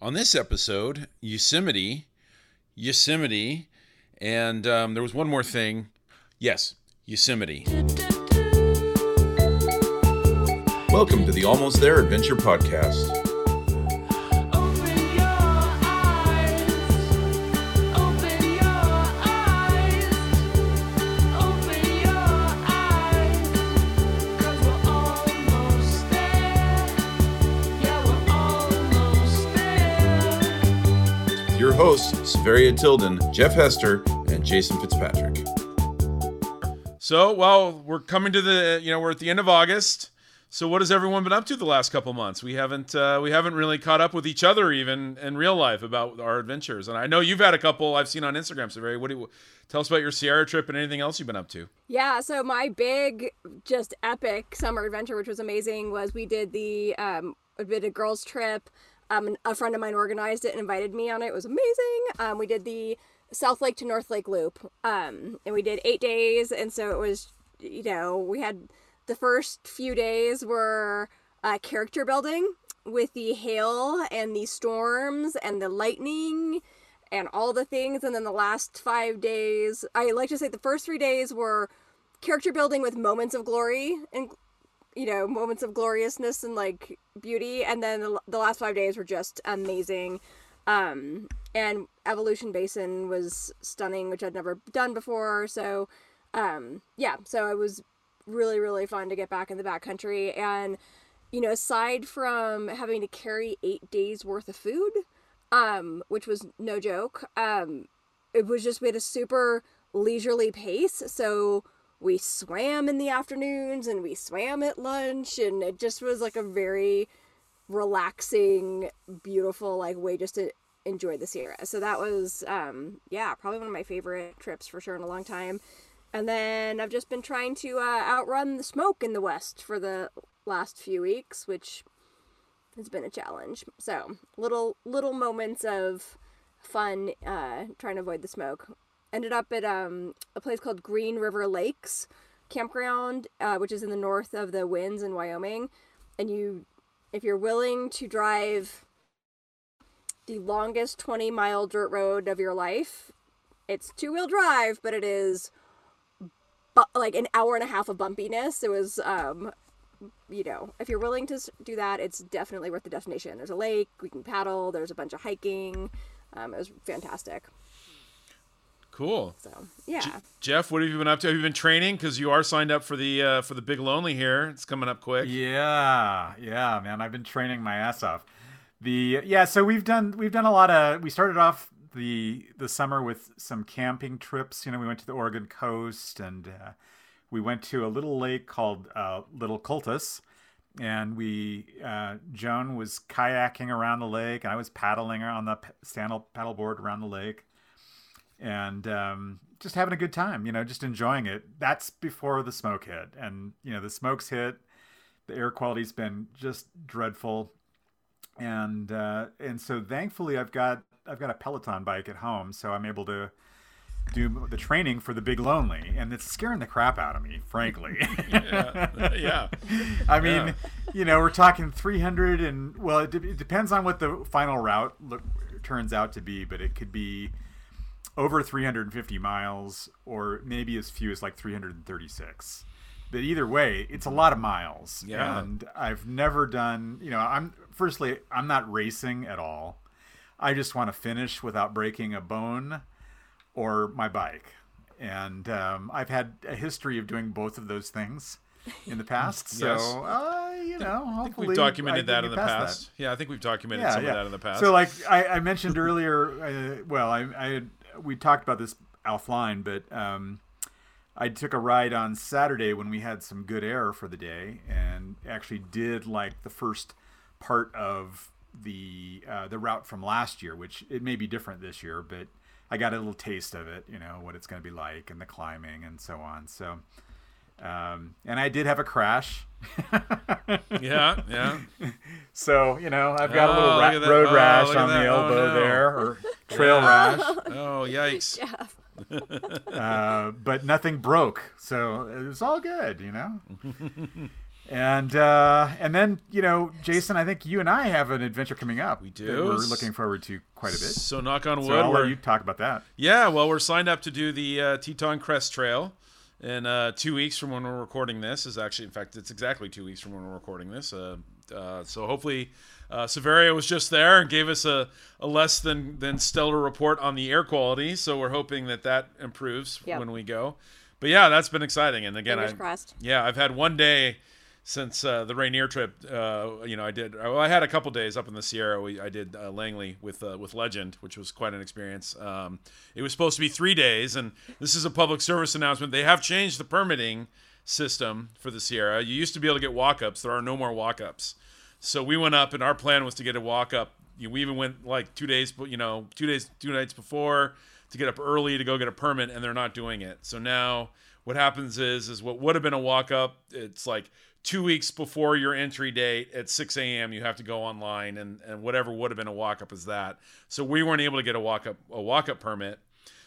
On this episode, Yosemite, Yosemite, and um, there was one more thing. Yes, Yosemite. Welcome to the Almost There Adventure Podcast. Hosts, Severia Tilden, Jeff Hester, and Jason Fitzpatrick. So, well, we're coming to the, you know, we're at the end of August. So, what has everyone been up to the last couple months? We haven't, uh, we haven't really caught up with each other even in real life about our adventures. And I know you've had a couple I've seen on Instagram. So, very, what do you tell us about your Sierra trip and anything else you've been up to? Yeah, so my big, just epic summer adventure, which was amazing, was we did the um, we did a girls trip. Um, a friend of mine organized it and invited me on it. It was amazing. Um, we did the South Lake to North Lake loop, um, and we did eight days. And so it was, you know, we had the first few days were uh, character building with the hail and the storms and the lightning and all the things. And then the last five days, I like to say the first three days were character building with moments of glory and you know moments of gloriousness and like beauty. And then the, last five days were just amazing. Um and evolution basin was stunning which i'd never done before. So um yeah so it was really really fun to get back in the backcountry. And you know aside from having to carry eight days worth of food um which was no joke um it was just we had a super leisurely pace. So we swam in the afternoons and we swam at lunch and it just was like a very relaxing beautiful like way just to enjoy the sierra. So that was um yeah probably one of my favorite trips for sure in a long time. And then i've just been trying to uh, outrun the smoke in the west for the last few weeks which has been a challenge. So little little moments of fun uh trying to avoid the smoke ended up at um, a place called Green River Lakes campground, uh, which is in the north of the Winds in Wyoming. And you, if you're willing to drive the longest 20 mile dirt road of your life, it's two wheel drive, but it is bu- like an hour and a half of bumpiness. It was, um, you know, if you're willing to do that, it's definitely worth the destination. There's a lake, we can paddle, there's a bunch of hiking. Um, it was fantastic. Cool. So, yeah. J- Jeff, what have you been up to? Have you been training? Because you are signed up for the uh, for the Big Lonely here. It's coming up quick. Yeah, yeah, man. I've been training my ass off. The yeah, so we've done we've done a lot of we started off the the summer with some camping trips. You know, we went to the Oregon coast and uh, we went to a little lake called uh, Little Cultus, and we uh, Joan was kayaking around the lake, and I was paddling on the p- stand paddleboard around the lake and um, just having a good time, you know, just enjoying it. That's before the smoke hit, and you know, the smoke's hit. The air quality's been just dreadful, and uh, and so thankfully, I've got I've got a Peloton bike at home, so I'm able to do the training for the big lonely, and it's scaring the crap out of me, frankly. Yeah. yeah. I mean, Yeah. you know, we're talking 300 and well, it, de- it depends on what the final route look, turns out to be, but it could be over 350 miles or maybe as few as like 336. But either way, it's a lot of miles. Yeah. And I've never done, you know, I'm firstly, I'm not racing at all. I just want to finish without breaking a bone or my bike. And um, I've had a history of doing both of those things in the past. So, Yes. uh, you know, I think hopefully we've documented I that in the past. Yeah, I think we've documented some of that in the past. So, like I, I mentioned earlier, uh, well, I, I had, we talked about this offline, but um, I took a ride on Saturday when we had some good air for the day, and actually did like the first part of the uh, the route from last year, which it may be different this year, but I got a little taste of it, you know, what it's going to be like, and the climbing and so on. So. Um, and I did have a crash. Yeah, yeah. So you know, I've got a Oh, little ra- road Oh, rash look at on the that. Oh, elbow no. there, or trail rash, Oh, yikes. Yeah. uh, but nothing broke, so it was all good. You know. And uh, and then you know, Jason, I think you and I have an adventure coming up. We that do. We're looking forward to quite a bit. So knock on wood. So I'll we're- let you talk about that. Yeah, well, we're signed up to do the uh, Teton Crest Trail in uh, two weeks from when we're recording this. Is actually, in fact, it's exactly two weeks from when we're recording this. Uh, uh, so hopefully, uh, Severia was just there and gave us a, a less than than stellar report on the air quality. So we're hoping that that improves Yep. when we go. But yeah, that's been exciting. And again, Fingers I, crossed. yeah, I've had one day since uh, the Rainier trip. Uh, you know, I did. Well, I had a couple days up in the Sierra. We, I did uh, Langley with uh, with Legend, which was quite an experience. Um, it was supposed to be three days, and this is a public service announcement. They have changed the permitting system for the Sierra. You used to be able to get walk-ups. There are no more walk-ups. So we went up, and our plan was to get a walk-up. You know, we even went like two days, you know, two days, two nights before to get up early to go get a permit, and they're not doing it. So now what happens is is what would have been a walk up it's like two weeks before your entry date at 6 a.m you have to go online and, and whatever would have been a walk up is that so we weren't able to get a walk up a walk up permit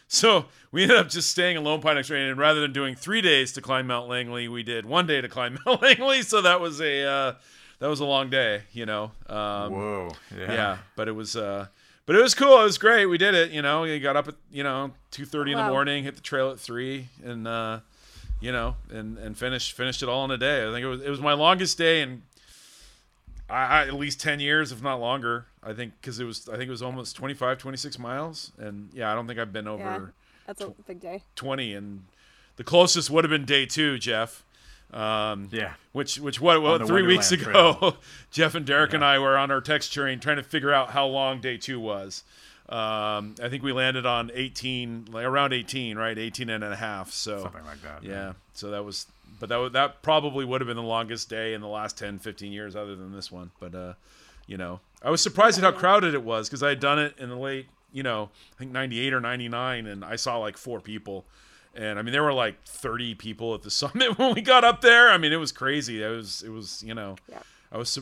so we ended up just staying in Lone Pine Extraordinary, and rather than doing three days to climb Mount Langley, we did one day to climb Mount Langley. So that was a uh, that was a long day, you know. Um, Whoa. yeah, but it was uh but it was cool. It was great. We did it, you know. We got up at, you know, 2:30 in the morning, hit the trail at 3 and uh you know, and and finished finished it all in a day. I think it was it was my longest day in I, I at least 10 years if not longer. I think cuz it was I think it was almost 25 26 miles and yeah, I don't think I've been over Yeah, that's a big day. 20 and the closest would have been day 2, Jeff. Um Yeah. which which what, what the three weeks ago Jeff and Derek and I were on our text chain trying to figure out how long day two was. Um, I think we landed on 18, like around 18, right? 18 and a half. So Something like that. yeah. So that was, but that was, that probably would have been the longest day in the last 10, 15 years other than this one. But, uh, you know, I was surprised at how crowded it was because I had done it in the late, you know, I think 98 or 99 and I saw like four people. And I mean, there were like 30 people at the summit when we got up there. I mean, it was crazy. It was, it was, you know, Yeah. I was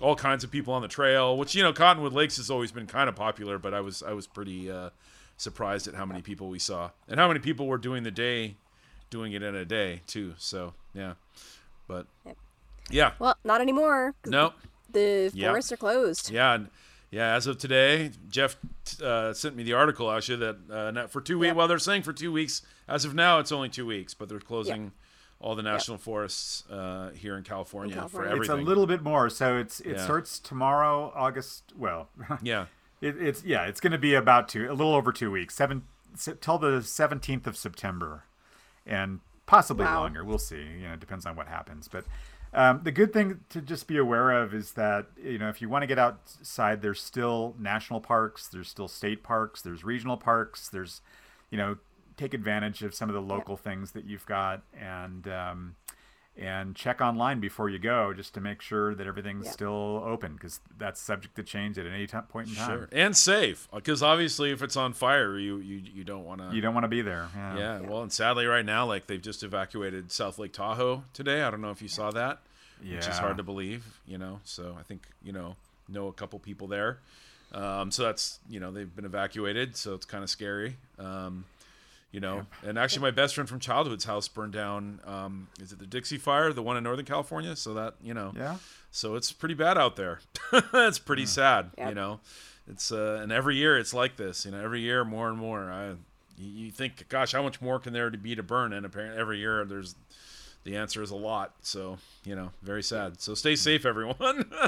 all kinds of people on the trail, which you know, Cottonwood Lakes has always been kind of popular, but I was I was pretty uh, surprised at how many people we saw and how many people were doing the day, doing it in a day too. So yeah, but yeah, Well, not anymore. no, The forests are closed. yeah, yeah. As of today, Jeff uh, sent me the article actually that uh, not- for two weeks. Yep. Well, they're saying for two weeks. As of now, it's only two weeks, but they're closing all the national forests uh, here in California, California. for It's It's a little bit more. So it's it Yeah. starts tomorrow, August. Well, yeah. it, it's yeah, it's going to be about two, a little over two weeks, seven se- till the seventeenth of September, and possibly Wow. longer. We'll see. You know, it depends on what happens. But um, the good thing to just be aware of is that you know if you want to get outside, there's still national parks, there's still state parks, there's regional parks, there's you know take advantage of some of the local things that you've got and. Um, and check online before you go just to make sure that everything's Yeah. still open because that's subject to change at any ti- point in time. Sure, and safe because obviously if it's on fire, you you, you don't want to. You don't want to be there. Yeah. Yeah, well, and sadly, right now, like they've just evacuated South Lake Tahoe today. I don't know if you saw that, Yeah. which is hard to believe. You know, so I think you know know a couple people there. Um, so that's you know they've been evacuated, so it's kind of scary. Um, you know, and actually, my best friend from childhood's house burned down. Um, is it the Dixie Fire, the one in Northern California? So that you know, Yeah. so it's pretty bad out there. it's pretty sad, you know. It's uh, and every year it's like this, you know. Every year more and more. I, you, you think, gosh, how much more can there be to burn? And apparently, every year there's the answer is a lot. So you know, very sad. So stay safe, everyone.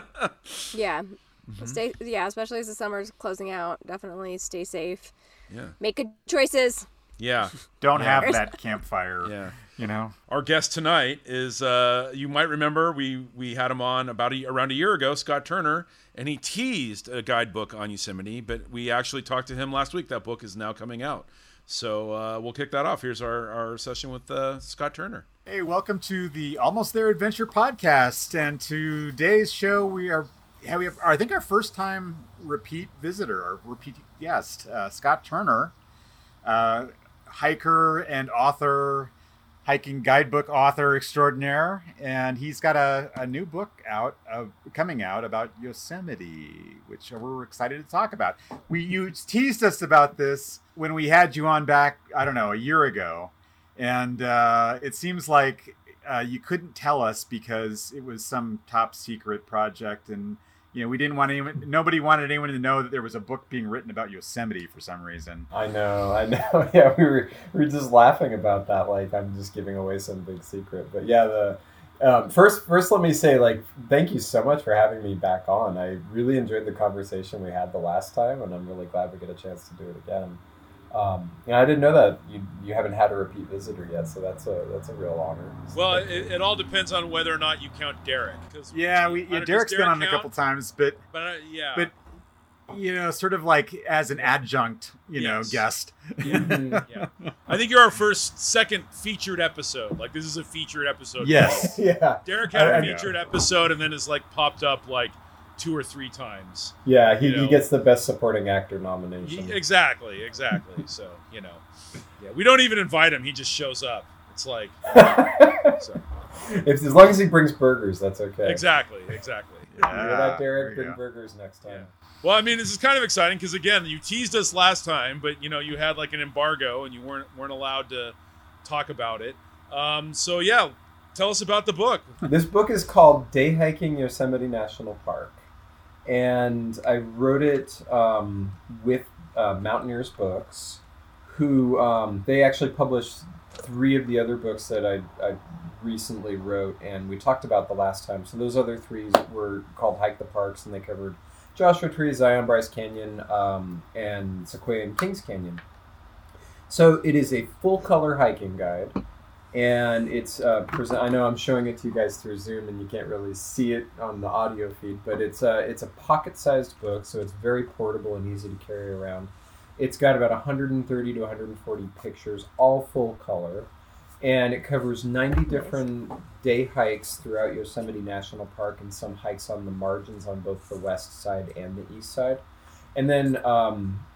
Yeah. Mm-hmm. Stay. Yeah, especially as the summer's closing out. Definitely stay safe. yeah, Make good choices. Yeah, Don't Yeah. have that campfire. yeah. You know. Our guest tonight is uh, you might remember we we had him on about a, around a year ago, Scott Turner, and he teased a guidebook on Yosemite, but we actually talked to him last week. That book is now coming out, so uh, we'll kick that off. Here's our our session with uh, Scott Turner. Hey, welcome to the Almost There Adventure podcast. And today's show, we are, yeah, we have, I think, our first time repeat visitor, our repeat guest, uh, Scott Turner, uh, hiker and author, hiking guidebook author extraordinaire. And he's got a, a new book out, uh, coming out about Yosemite, which we're excited to talk about. We You teased us about this when we had you on back, I don't know, a year ago and uh, it seems like uh, you couldn't tell us because it was some top secret project, and you know we didn't want anyone. Nobody wanted anyone to know that there was a book being written about Yosemite for some reason. I know, I know. Yeah, we were we were just laughing about that. Like I'm just giving away some big secret. But yeah, the um, first first let me say like thank you so much for having me back on. I really enjoyed the conversation we had the last time, and I'm really glad we get a chance to do it again. Um, and I didn't know that you you haven't had a repeat visitor yet, so that's a that's a real honor. Well, it, it all depends on whether or not you count Derek. 'cause- Yeah, we yeah, don't- Derek's been Derek on a couple times, but But uh, yeah, but you know, sort of like as an adjunct, you know, Yes. guest. Mhm. yeah. I think you're our first, second featured episode. Like this is a featured episode. Yes. yeah, Derek had I- a I know. featured episode and then has like popped up like two or three times. yeah. He, You know. he gets the best supporting actor He- nomination. exactly, exactly. So you know, yeah, we don't even invite him; he just shows up. It's like so. if, as long as he brings burgers, that's okay. exactly, exactly. You hear Yeah, that, Derek? Bring go. burgers next time. Well, I mean, this is kind of exciting because again, you teased us last time, but you know, you had like an embargo and you weren't weren't allowed to talk about it. Um, so yeah, tell us about the book. This book is called Day Hiking Yosemite National Park. And I wrote it um, with uh, Mountaineers Books, who um, they actually published three of the other books that I, I recently wrote, and we talked about the last time. So those other three were called Hike the Parks, and they covered Joshua Tree, Zion Bryce Canyon, um, and Sequoia and Kings Canyon. So it is a full color hiking guide and it's uh, present. I know I'm showing it to you guys through Zoom, and you can't really see it on the audio feed, but it's a it's a pocket-sized book, so it's very portable and easy to carry around. It's got about 130 to 140 pictures, all full color, and it covers 90 different day hikes throughout Yosemite National Park and some hikes on the margins on both the west side and the east side, and then. Um,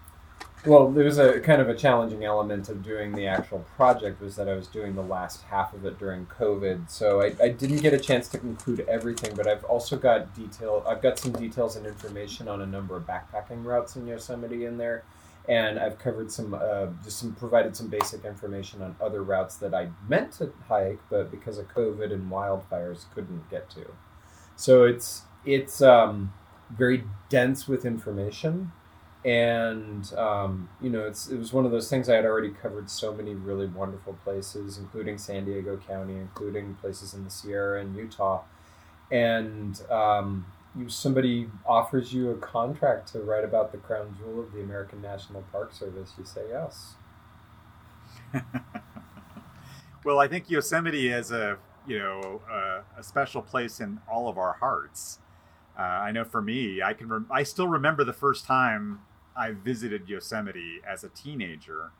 well, there was a kind of a challenging element of doing the actual project was that I was doing the last half of it during COVID, so I, I didn't get a chance to conclude everything. But I've also got detail. I've got some details and information on a number of backpacking routes in Yosemite in there, and I've covered some, uh, just some provided some basic information on other routes that I meant to hike, but because of COVID and wildfires couldn't get to. So it's it's um, very dense with information and um, you know it's, it was one of those things i had already covered so many really wonderful places including san diego county including places in the sierra and utah and um, you, somebody offers you a contract to write about the crown jewel of the american national park service you say yes Well, I think Yosemite has a you know a, a special place in all of our hearts. Uh, I know for me, I can rem- I still remember the first time I visited Yosemite as a teenager,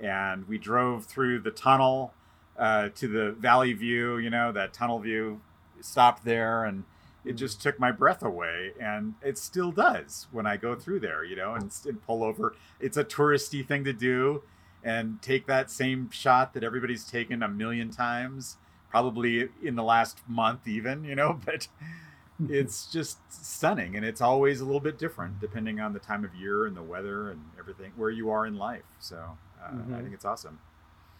and we drove through the tunnel uh, to the Valley View. You know that tunnel view, stopped there, and it just took my breath away, and it still does when I go through there. You know, and, and pull over. It's a touristy thing to do and take that same shot that everybody's taken a million times, probably in the last month, even, you know, but it's just stunning. And it's always a little bit different depending on the time of year and the weather and everything, where you are in life. So uh, I Mhm. think it's awesome.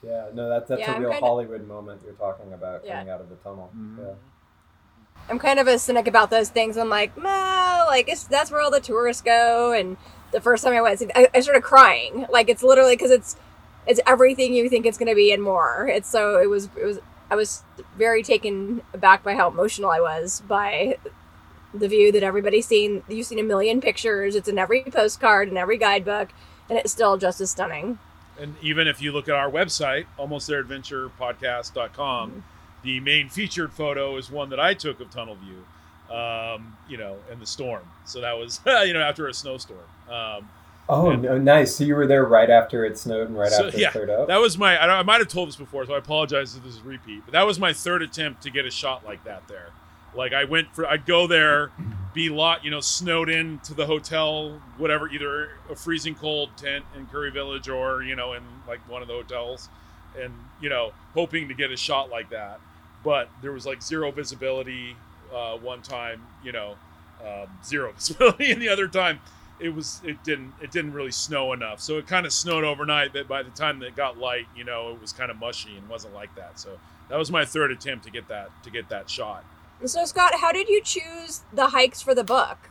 yeah no that, that's Yeah, a I'm real kinda- hollywood moment you're talking about Yeah. coming out of the tunnel Mhm. yeah I'm kind of a cynic about those things. I'm like, nah, like it's, that's where all the tourists go. And the first time I went, I, I started crying. Like it's literally because it's it's everything you think it's going to be and more. It's so it was it was I was very taken aback by how emotional I was by the view that everybody's seen. You've seen a million pictures. It's in every postcard and every guidebook, and it's still just as stunning. And even if you look at our website, almostthereadventurepodcast.com, the main featured photo is one that I took of Tunnel View, um, you know, in the storm. So that was, you know, after a snowstorm. Um, oh And- no, nice. So you were there right after it snowed and right So, after yeah, it cleared up? That was my, I, I might have told this before, so I apologize if this is a repeat, but that was my third attempt to get a shot like that there. Like I went for, I'd go there, be lot, you know, snowed in to the hotel, whatever, either a freezing cold tent in Curry Village or, you know, in like one of the hotels and, you know, hoping to get a shot like that. But there was like zero visibility uh, one time, you know, um, zero visibility, and the other time it was it didn't it didn't really snow enough. So it kind of snowed overnight. But by the time that it got light, you know, it was kind of mushy and wasn't like that. So that was my third attempt to get that to get that shot. So Scott, how did you choose the hikes for the book?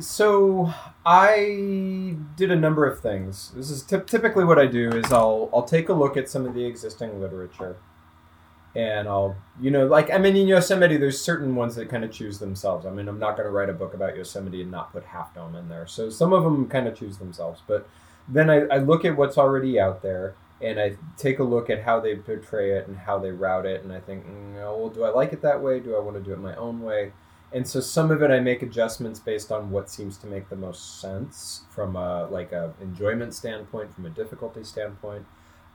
So I did a number of things. This is typ typically what I do is I'll I'll take a look at some of the existing literature, and I'll you know like I mean in Yosemite there's certain ones that kind of choose themselves. I mean I'm not going to write a book about Yosemite and not put Half Dome in there. So some of them kind of choose themselves, but then I, I look at what's already out there and I take a look at how they portray it and how they route it, and I think, mm, well, do I like it that way? Do I want to do it my own way? and so some of it I make adjustments based on what seems to make the most sense from a like a enjoyment standpoint, from a difficulty standpoint.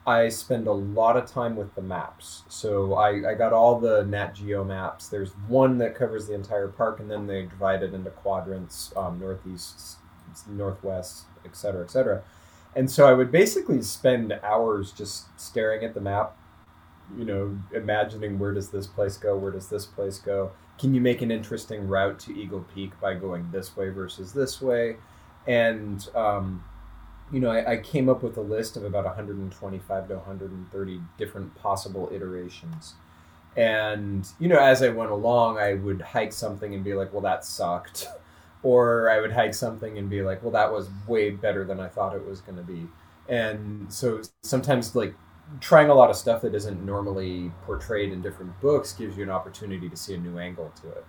I spend a lot of time with the maps. So I, I got all the Nat Geo maps. There's one that covers the entire park, and then they divide it into quadrants, um, northeast, northwest, et cetera, et cetera. And so I would basically spend hours just staring at the map, you know, imagining where does this place go, where does this place go, can you make an interesting route to Eagle Peak by going this way versus this way? And, um, you know, I, I came up with a list of about 125 to 130 different possible iterations. And, you know, as I went along, I would hike something and be like, well, that sucked. Or I would hike something and be like, well, that was way better than I thought it was going to be. And so sometimes, like, trying a lot of stuff that isn't normally portrayed in different books gives you an opportunity to see a new angle to it.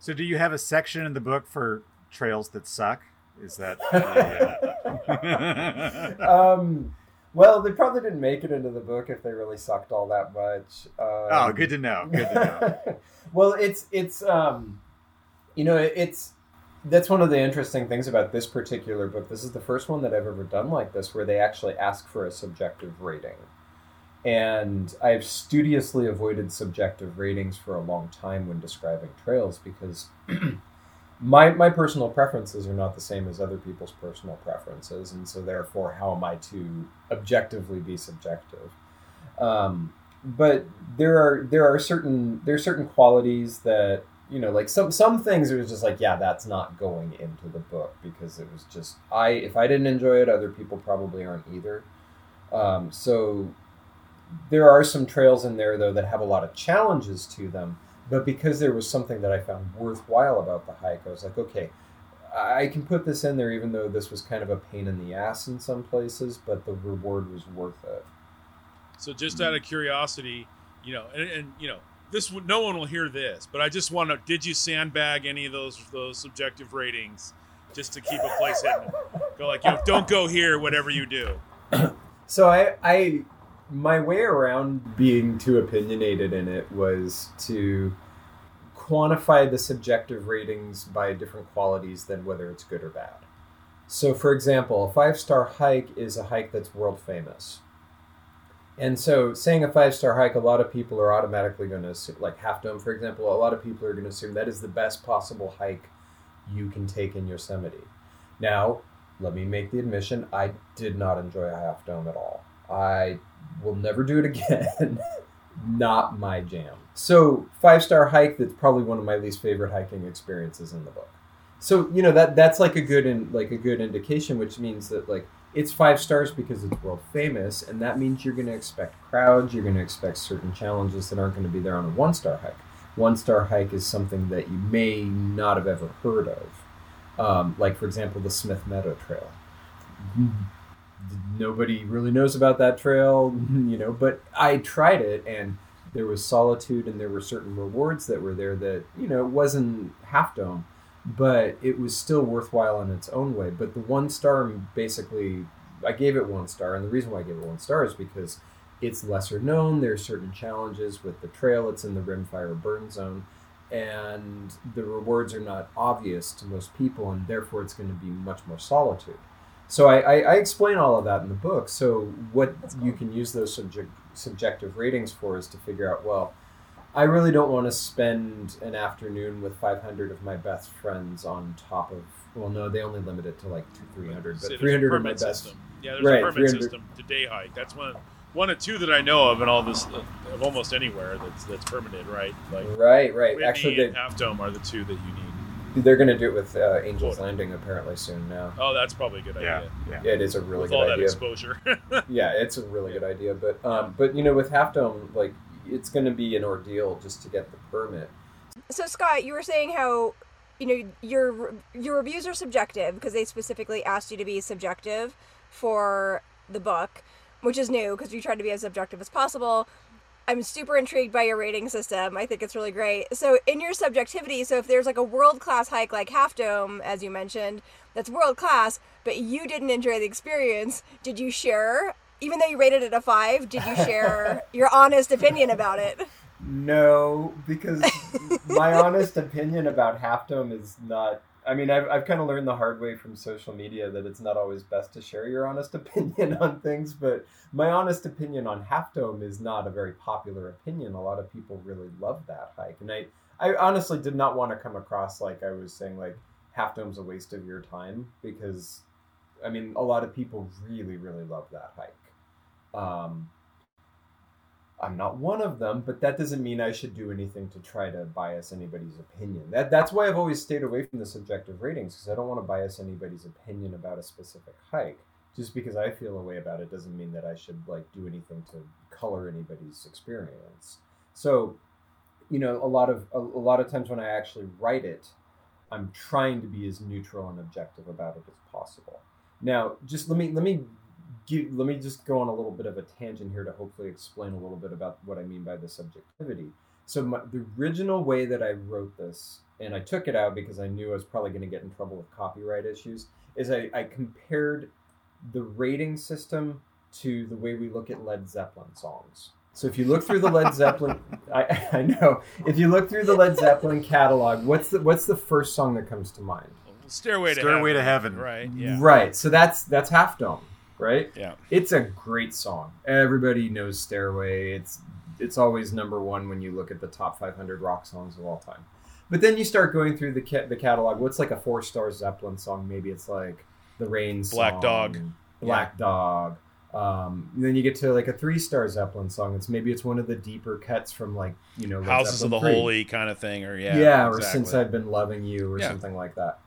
So, do you have a section in the book for trails that suck? Is that? um, well, they probably didn't make it into the book if they really sucked all that much. Um, oh, good to know. Good to know. well, it's it's um, you know, it's that's one of the interesting things about this particular book. This is the first one that I've ever done like this, where they actually ask for a subjective rating. And I've studiously avoided subjective ratings for a long time when describing trails because my my personal preferences are not the same as other people's personal preferences, and so therefore, how am I to objectively be subjective? Um, but there are there are certain there are certain qualities that you know like some some things it was just like yeah that's not going into the book because it was just I if I didn't enjoy it, other people probably aren't either. Um, so there are some trails in there though that have a lot of challenges to them but because there was something that i found worthwhile about the hike i was like okay i can put this in there even though this was kind of a pain in the ass in some places but the reward was worth it So just out of curiosity, you know, and, and you know, this no one will hear this, but I just want to. Did you sandbag any of those those subjective ratings just to keep a place hidden? Go like, you know, don't go here, whatever you do. so i i my way around being too opinionated in it was to quantify the subjective ratings by different qualities than whether it's good or bad so for example a five star hike is a hike that's world famous And so, saying a five star hike, a lot of people are automatically going to assume, like Half Dome, for example, a lot of people are going to assume that is the best possible hike you can take in Yosemite. Now, let me make the admission I did not enjoy a Half Dome at all. I will never do it again. not my jam. So, five star hike, that's probably one of my least favorite hiking experiences in the book. So, you know, that that's like a good in, like a good indication, which means that like it's five stars because it's world famous, and that means you're going to expect crowds, you're going to expect certain challenges that aren't going to be there on a one star hike. One star hike is something that you may not have ever heard of, um, like for example the Smith Meadow Trail. Nobody really knows about that trail, you know, but I tried it and there was solitude and there were certain rewards that were there that, you know, it wasn't half dome but it was still worthwhile in its own way. But the one star basically, I gave it one star, and the reason why I gave it one star is because it's lesser known. There's certain challenges with the trail. It's in the rimfire burn zone, and the rewards are not obvious to most people, and therefore it's going to be much more solitude. So I, I, I explain all of that in the book. So what you can use those subject, subjective ratings for is to figure out well I really don't want to spend an afternoon with 500 of my best friends on top of. Well, no, they only limit it to like 300, but there's 300 of my permit best. System. Yeah, there's Right, a permit system to day hike. That's one, one of two that I know of in all this, of almost anywhere that's that's permitted, right? Like Right, right. Whitney Actually, and they, Half Dome are the two that you need. They're going to do it with uh, Angels Cool. Landing apparently soon now. Oh, that's probably a good Yeah, idea. yeah. It is a really With good all that idea. exposure. Yeah, it's a really good idea. But um, but you know, with Half Dome, like it's going to be an ordeal just to get the permit. So Scott, you were saying how you know your your reviews are subjective because they specifically asked you to be subjective for the book, which is new because you tried to be as objective as possible. I'm super intrigued by your rating system. I think it's really great. So in your subjectivity, so if there's like a world class hike like Half Dome, as you mentioned, that's world class, but you didn't enjoy the experience, did you share? Even though you rated it a five, did you share your honest opinion about it? No, because my honest opinion about Half Dome is not. I mean, I've, I've kind of learned the hard way from social media that it's not always best to share your honest opinion on things, but my honest opinion on Half Dome is not a very popular opinion. A lot of people really love that hike. And I, I honestly did not want to come across like I was saying, like, Half Dome's a waste of your time because, I mean, a lot of people really, really love that hike. Um, I'm not one of them, but that doesn't mean I should do anything to try to bias anybody's opinion. That that's why I've always stayed away from the subjective ratings because I don't want to bias anybody's opinion about a specific hike. Just because I feel a way about it doesn't mean that I should like do anything to color anybody's experience. So, you know, a lot of a, a lot of times when I actually write it, I'm trying to be as neutral and objective about it as possible. Now, just let me let me give, let me just go on a little bit of a tangent here to hopefully explain a little bit about what I mean by the subjectivity. So my, the original way that I wrote this, and I took it out because I knew I was probably going to get in trouble with copyright issues, is I, I compared the rating system to the way we look at Led Zeppelin songs. So if you look through the Led Zeppelin, I, I know if you look through the Led Zeppelin catalog, what's the what's the first song that comes to mind? Stairway to Stairway to Heaven. Heaven. Right. Yeah. Right. So that's that's Half Dome, right? Yeah. It's a great song. Everybody knows Stairway. It's it's always number one when you look at the top 500 rock songs of all time. But then you start going through the ca- the catalog. What's like a four star Zeppelin song? Maybe it's like the Rain Black Dog. Black Dog. Um, then you get to like a three star Zeppelin song. It's maybe it's one of the deeper cuts from like you know Houses of the 3 Holy kind of thing, or yeah. yeah, or exactly. since I've been loving you, or Yeah. something like that.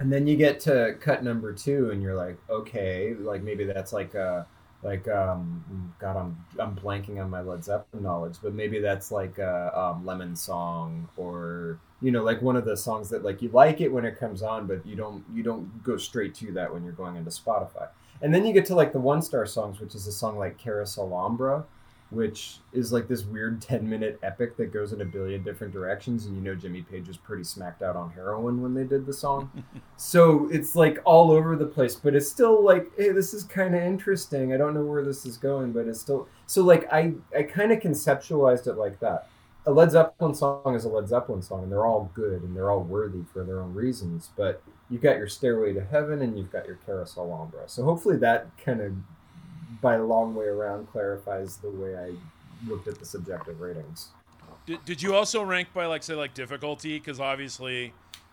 And then you get to cut number two, and you're like, okay, like maybe that's like uh like um God, I'm I'm blanking on my Led Zeppelin knowledge, but maybe that's like a um, Lemon Song, or you know, like one of the songs that like you like it when it comes on, but you don't you don't go straight to that when you're going into Spotify. And then you get to like the one star songs, which is a song like Carouselambra, which is like this weird 10 minute epic that goes in a billion different directions and you know jimmy page was pretty smacked out on heroin when they did the song. So it's like all over the place but it's still like hey this is kind of interesting. I don't know where this is going but it's still so like i i kind of conceptualized it like that. A led zeppelin song is a led zeppelin song and they're all good and they're all worthy for their own reasons but you've got your stairway to heaven and you've got your carouselambra so hopefully that kind of by a long way around clarifies the way I looked at the subjective ratings. Did, did you also rank by like say like difficulty? Because obviously,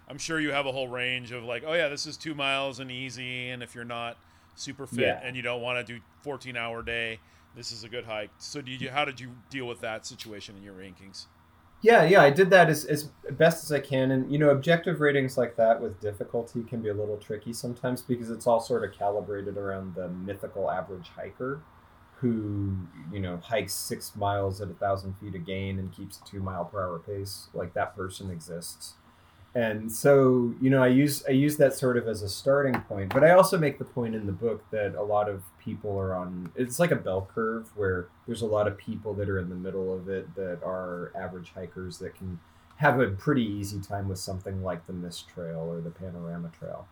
I'm sure you have a whole range of like, oh yeah, this is two miles and easy, and if you're not super fit Yeah. and you don't want to do 14 hour day, this is a good hike. So did you? How did you deal with that situation in your rankings? Yeah, yeah, I did that as, as best as I can. And, you know, objective ratings like that with difficulty can be a little tricky sometimes because it's all sort of calibrated around the mythical average hiker who, you know, hikes six miles at a thousand feet a gain and keeps a two mile per hour pace. Like that person exists. And so, you know, I use I use that sort of as a starting point, but I also make the point in the book that a lot of people are on it's like a bell curve where there's a lot of people that are in the middle of it that are average hikers that can have a pretty easy time with something like the Mist Trail or the Panorama Trail.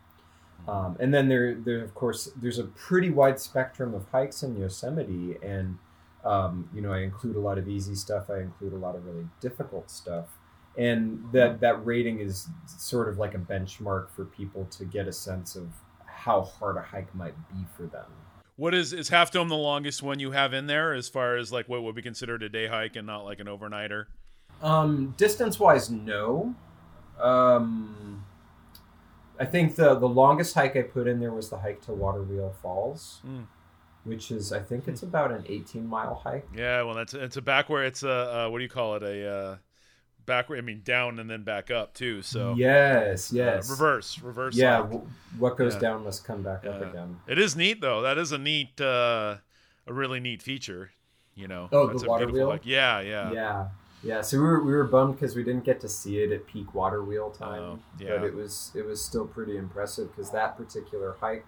Um, and then there, there of course, there's a pretty wide spectrum of hikes in Yosemite, and um, you know, I include a lot of easy stuff. I include a lot of really difficult stuff, and that that rating is sort of like a benchmark for people to get a sense of how hard a hike might be for them. What is is Half Dome the longest one you have in there as far as like what would be considered a day hike and not like an overnighter? Um, distance wise, no. Um, I think the the longest hike I put in there was the hike to Water Wheel Falls, Mm. which is I think it's about an 18 mile hike. Yeah, well, that's it's a back where it's a uh, what do you call it a uh, backward. I mean, down and then back up too. So yes, uh, yes. reverse, reverse. Yeah, w- what goes Yeah. down must come back up again. It is neat though. That is a neat, uh, a really neat feature. You know. Oh, the That's a water beautiful, wheel? Like, yeah, yeah. Yeah, yeah. So we were we were bummed because we didn't get to see it at peak water wheel time. Oh, yeah. But it was it was still pretty impressive because that particular hike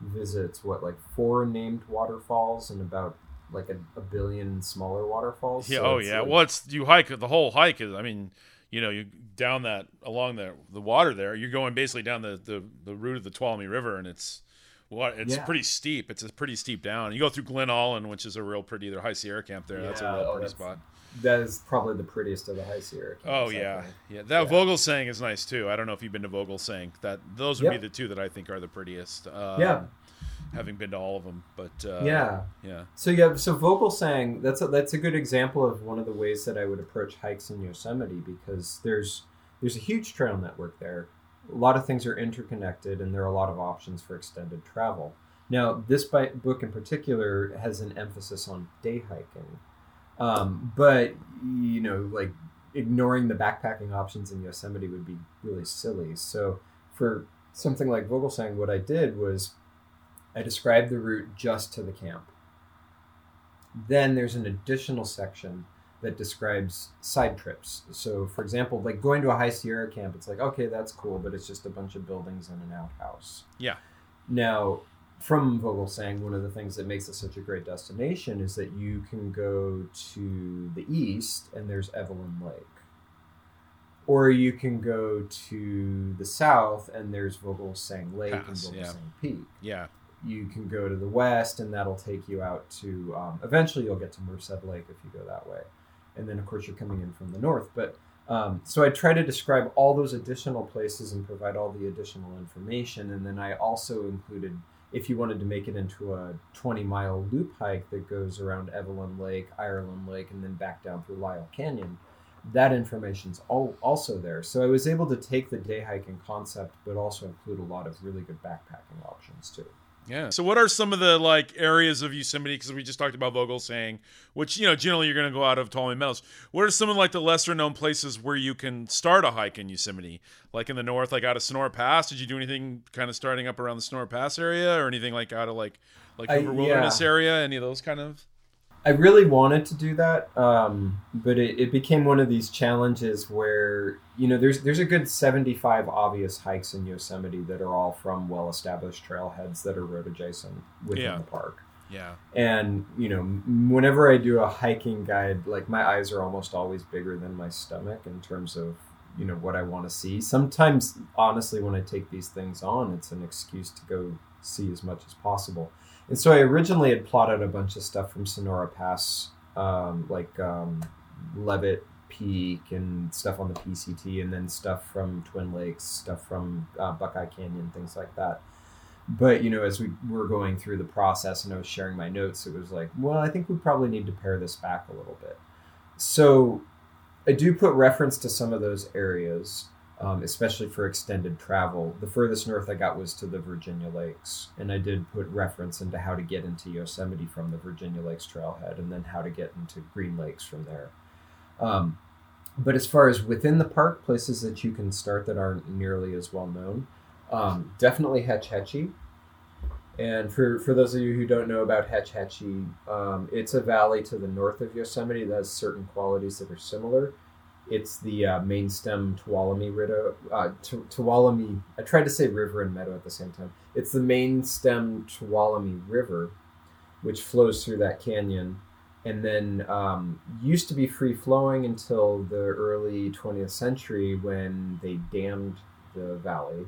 visits what like four named waterfalls and about like a, a billion smaller waterfalls. Yeah. So oh, yeah. like- Well, it's you hike the whole hike is. I mean, you know, you down that along the the water there. You're going basically down the the, the route of the Tuolumne River, and it's what it's Yeah. pretty steep. It's a pretty steep down. You go through Glen Aulin, which is a real pretty. Their High Sierra camp there. That's a Yeah, real oh, pretty spot. that is probably the prettiest of the high Sierra. Oh yeah, yeah. That Yeah. Vogelsang is nice too. I don't know if you've been to Vogelsang that. Those would Yep. be the two that I think are the prettiest. Um, Yeah. Having been to all of them, but uh, yeah. yeah. So yeah, so Vogelsang, that's a, that's a good example of one of the ways that I would approach hikes in Yosemite because there's there's a huge trail network there. A lot of things are interconnected, and there are a lot of options for extended travel. Now, this book in particular has an emphasis on day hiking, um, but you know, like ignoring the backpacking options in Yosemite would be really silly. So for something like Vogelsang, what I did was I described the route just to the camp. Then there's an additional section that describes side trips. So, for example, like going to a high Sierra camp, it's like, okay, that's cool, but it's just a bunch of buildings and an outhouse. Yeah. Now, from Vogelsang, one of the things that makes it such a great destination is that you can go to the east and there's Evelyn Lake. Or you can go to the south and there's Vogelsang Lake Pass, and yeah. Vogelsang Peak Yeah. You can go to the west and that'll take you out to um, eventually you'll get to merced lake if you go that way. And then of course you're coming in from the north. But um, so i try to describe all those additional places and provide all the additional information. And then i also included if you wanted to make it into a 20 mile loop hike that goes around evelyn lake ireland lake and then back down through lyell canyon that information's all, also there. So i was able to take the day hiking concept but also include a lot of really good backpacking options too Yeah. So, what are some of the like areas of Yosemite? Because we just talked about Vogelsang, which you know, generally you're going to go out of Tuolumne Meadows. What are some of like the lesser known places where you can start a hike in Yosemite? Like in the north, like out of Sonora Pass. Did you do anything kind of starting up around the Sonora Pass area, or anything like out of like like I- Hoover Wilderness yeah. area? Any of those kind of? I really wanted to do that, um, but it, it became one of these challenges where you know there's there's a good 75 obvious hikes in Yosemite that are all from well-established trailheads that are road adjacent within Yeah. the park. Yeah. And you know, whenever I do a hiking guide, like my eyes are almost always bigger than my stomach in terms of you know what I want to see. Sometimes, honestly, when I take these things on, it's an excuse to go see as much as possible. And so I originally had plotted a bunch of stuff from Sonora Pass, um, like um, Leavitt Peak and stuff on the PCT, and then stuff from Twin Lakes, stuff from uh, Buckeye Canyon, things like that. But you know, as we were going through the process and I was sharing my notes, it was like, well, I think we probably need to pare this back a little bit. So I do put reference to some of those areas, um, especially for extended travel. The furthest north I got was to the Virginia Lakes, and I did put reference into how to get into Yosemite from the Virginia Lakes trailhead, and then how to get into Green Lakes from there. Um, but as far as within the park, places that you can start that aren't nearly as well known, um, definitely Hetch Hetchy. And for, for those of you who don't know about Hetch Hetchy, um, it's a valley to the north of Yosemite that has certain qualities that are similar. It's the uh, main stem Tuolumne River. Uh, Tu- Tuolumne. I tried to say river and meadow at the same time. It's the main stem Tuolumne River, which flows through that canyon, and then um, used to be free flowing until the early 20th century when they dammed the valley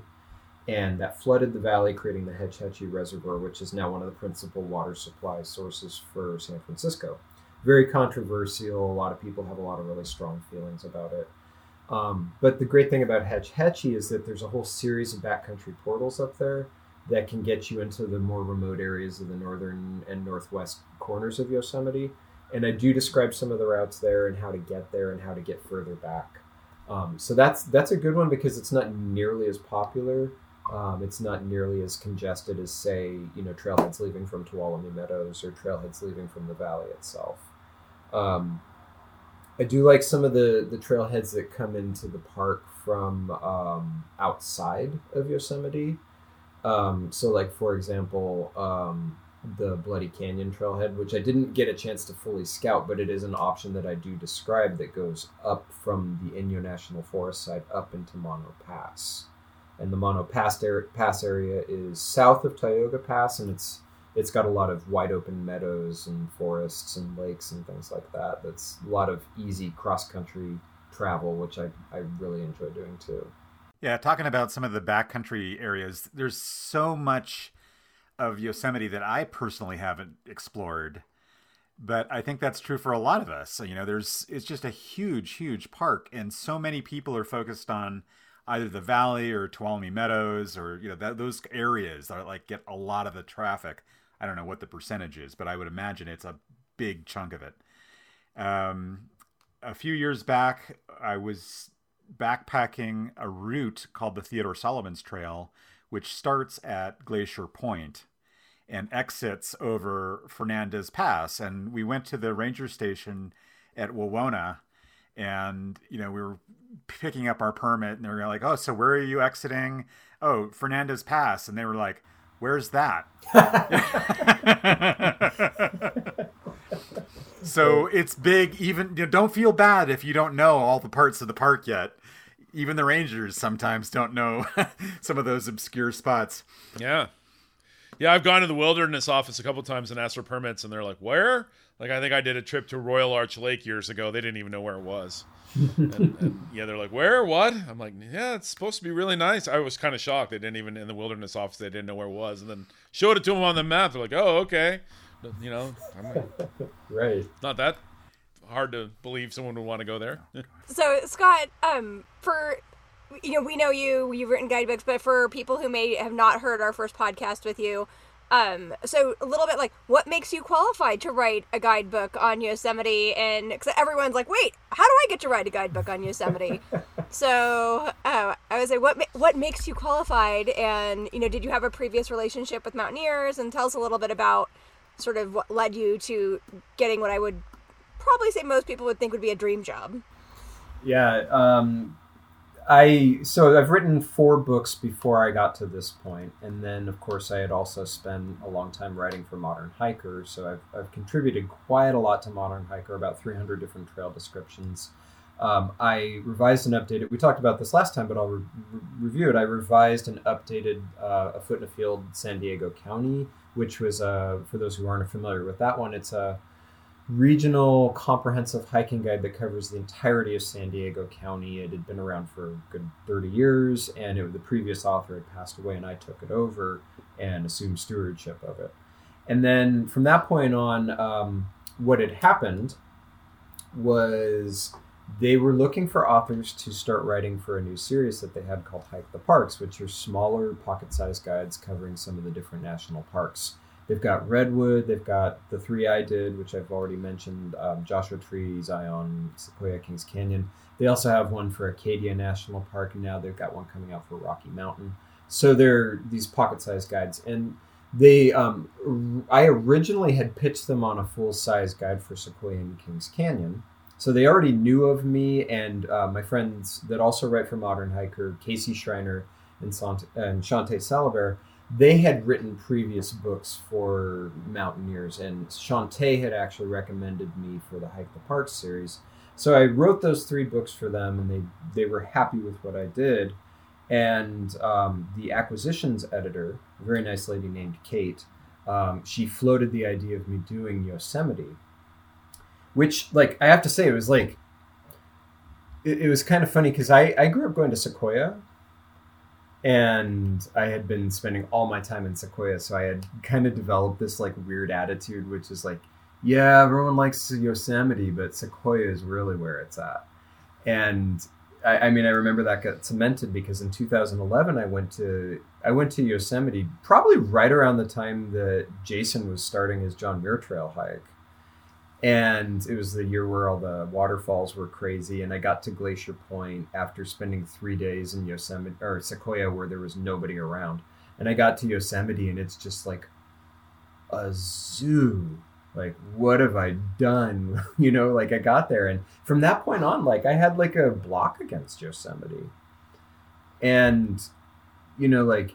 and that flooded the valley, creating the Hetch Hetchy Reservoir, which is now one of the principal water supply sources for San Francisco. Very controversial. A lot of people have a lot of really strong feelings about it. Um, but the great thing about Hetch Hetchy is that there's a whole series of backcountry portals up there that can get you into the more remote areas of the northern and northwest corners of Yosemite. And I do describe some of the routes there and how to get there and how to get further back. Um, so that's that's a good one because it's not nearly as popular. Um, it's not nearly as congested as, say, you know, trailheads leaving from Tuolumne Meadows or trailheads leaving from the valley itself. Um, I do like some of the the trailheads that come into the park from um, outside of Yosemite. Um, so, like for example, um, the Bloody Canyon trailhead, which I didn't get a chance to fully scout, but it is an option that I do describe that goes up from the Inyo National Forest side up into Mono Pass, and the Mono Pass, Pass area is south of Tioga Pass, and it's it's got a lot of wide open meadows and forests and lakes and things like that. That's a lot of easy cross country travel, which I, I really enjoy doing too. Yeah, talking about some of the backcountry areas, there's so much of Yosemite that I personally haven't explored. But I think that's true for a lot of us. You know, there's it's just a huge, huge park, and so many people are focused on either the valley or Tuolumne Meadows or you know that, those areas that like get a lot of the traffic. I don't know what the percentage is, but I would imagine it's a big chunk of it. Um, a few years back, I was backpacking a route called the Theodore Solomons Trail, which starts at Glacier Point and exits over Fernandez Pass. And we went to the ranger station at Wawona, and you know we were picking up our permit, and they were like, "Oh, so where are you exiting?" Oh, Fernandez Pass, and they were like, "Where's that?" so it's big. Even you know, don't feel bad if you don't know all the parts of the park yet. Even the rangers sometimes don't know some of those obscure spots. Yeah. Yeah, I've gone to the wilderness office a couple times and asked for permits, and they're like, "Where?" Like, I think I did a trip to Royal Arch Lake years ago. They didn't even know where it was. and, and, yeah, they're like, "Where? What?" I'm like, "Yeah, it's supposed to be really nice." I was kind of shocked. They didn't even in the wilderness office. They didn't know where it was, and then showed it to them on the map. They're like, "Oh, okay." But, you know, I'm like, Right. not that hard to believe someone would want to go there. So Scott, um, for you know, we know you, you've written guidebooks, but for people who may have not heard our first podcast with you, um, so a little bit like what makes you qualified to write a guidebook on Yosemite? And cause everyone's like, wait, how do I get to write a guidebook on Yosemite? so uh, I was like, what what makes you qualified? And you know, did you have a previous relationship with mountaineers? And tell us a little bit about sort of what led you to getting what I would probably say most people would think would be a dream job. Yeah. Um, I so I've written four books before I got to this point, and then of course I had also spent a long time writing for Modern Hiker. So I've I've contributed quite a lot to Modern Hiker, about 300 different trail descriptions. Um, I revised and updated. We talked about this last time, but I'll re- re- review it. I revised and updated uh, Afoot and Afield San Diego County, which was uh, for those who aren't familiar with that one. It's a regional comprehensive hiking guide that covers the entirety of San Diego County. It had been around for a good 30 years, and it, the previous author had passed away, and I took it over and assumed stewardship of it. And then from that point on, um, what had happened was they were looking for authors to start writing for a new series that they had called Hike the Parks, which are smaller pocket sized guides covering some of the different national parks. They've got Redwood, they've got the three I did, which I've already mentioned um, Joshua Tree, Zion, Sequoia, Kings Canyon. They also have one for Acadia National Park, and now they've got one coming out for Rocky Mountain. So they're these pocket sized guides. And they, um, I originally had pitched them on a full size guide for Sequoia and Kings Canyon. So they already knew of me and uh, my friends that also write for Modern Hiker, Casey Schreiner and, Sant- and Shawnté Salabert they had written previous books for mountaineers, and Shawnté had actually recommended me for the Hike the Parks series. So I wrote those three books for them, and they they were happy with what I did. And um, the acquisitions editor, a very nice lady named Kate, um, she floated the idea of me doing Yosemite, which, like, I have to say, it was like it, it was kind of funny because I I grew up going to Sequoia and I had been spending all my time in Sequoia, so I had kind of developed this like weird attitude, which is like, yeah, everyone likes Yosemite, but Sequoia is really where it's at. And I, I mean, I remember that got cemented because in 2011 I went to I went to Yosemite probably right around the time that Jason was starting his John Muir Trail hike. And it was the year where all the waterfalls were crazy, and I got to Glacier Point after spending three days in Yosemite or Sequoia where there was nobody around. And I got to Yosemite, and it's just like a zoo. like what have i done you know like i got there and from that point on like i had like a block against yosemite and you know like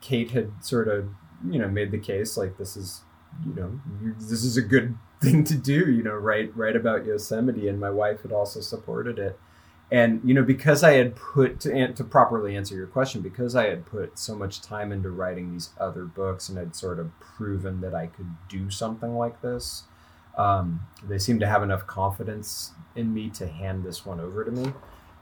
kate had sort of you know made the case like this is you know this is a good thing to do you know write write about yosemite and my wife had also supported it. And you know because i had put to, to properly answer your question because i had put so much time into writing these other books and had sort of proven that i could do something like this um, they seemed to have enough confidence in me to hand this one over to me.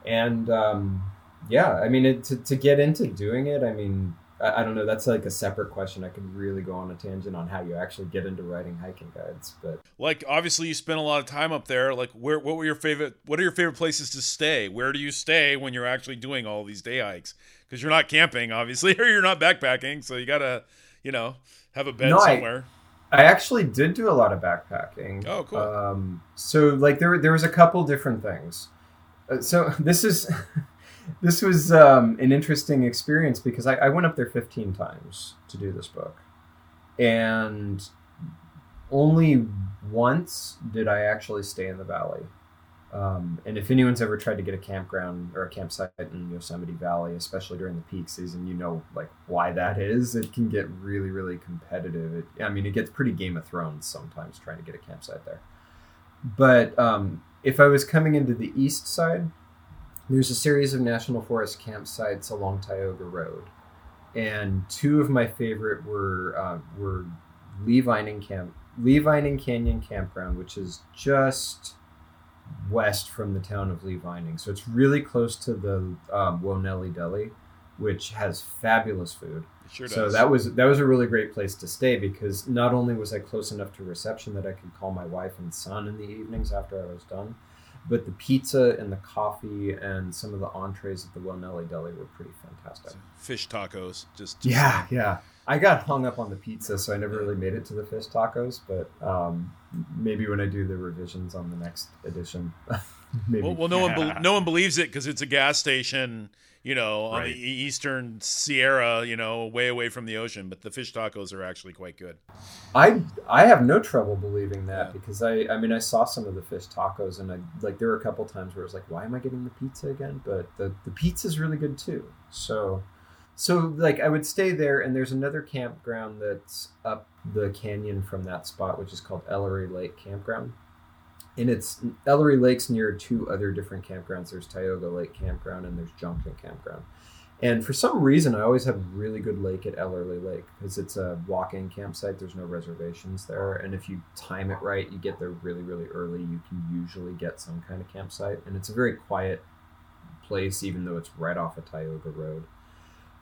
And um, yeah i mean it, to, to get into doing it i mean I, I don't know that's like a separate question i could really go on a tangent on how you actually get into writing hiking guides but Like obviously you spent a lot of time up there. Like where what were your favorite what are your favorite places to stay? Where do you stay when you're actually doing all these day hikes? Because you're not camping, obviously, or you're not backpacking, so you gotta, you know, have a bed No, I- somewhere. I actually did do a lot of backpacking. Oh, cool. Um, so like there there was a couple different things. Uh, so this is this was um, an interesting experience because I, I went up there 15 times to do this book, and only once did I actually stay in the valley. Um, and if anyone's ever tried to get a campground or a campsite in Yosemite Valley, especially during the peak season, you know like why that is. It can get really, really competitive. It, I mean, it gets pretty Game of Thrones sometimes trying to get a campsite there. But um, if I was coming into the east side, there's a series of national forest campsites along Tioga Road, and two of my favorite were uh, were Lee Vining Camp, Lee Vining Canyon Campground, which is just west from the town of Lee Vining. So it's really close to the um, Whoa Nellie Deli, which has fabulous food. Sure. So that was that was a really great place to stay because not only was I close enough to reception that I could call my wife and son in the evenings after I was done, but the pizza and the coffee and some of the entrees at the Whoa Nellie Deli were pretty fantastic. fish tacos. Just, just Yeah, yeah. I got hung up on the pizza, so I never really made it to the fish tacos. But um, maybe when I do the revisions on the next edition, maybe. Well, well, no one bel no one believes it because it's a gas station, you know, on Right. the e- eastern Sierra, you know, way away from the ocean. But the fish tacos are actually quite good. I I have no trouble believing that Yeah. because I I mean I saw some of the fish tacos and I like there were a couple times where I was like why am I getting the pizza again but the the pizza's really good too so so like I would stay there and there's another campground that's up the canyon from that spot which is called Ellery Lake Campground and it's Ellery Lake's near two other different campgrounds there's Tioga Lake Campground and there's Junction Campground and for some reason, I always have really good lake at Ellery Lake because it's a walk-in campsite. There's no reservations there, and if you time it right, you get there really, really early. You can usually get some kind of campsite, and it's a very quiet place, even though it's right off a Tioga Road.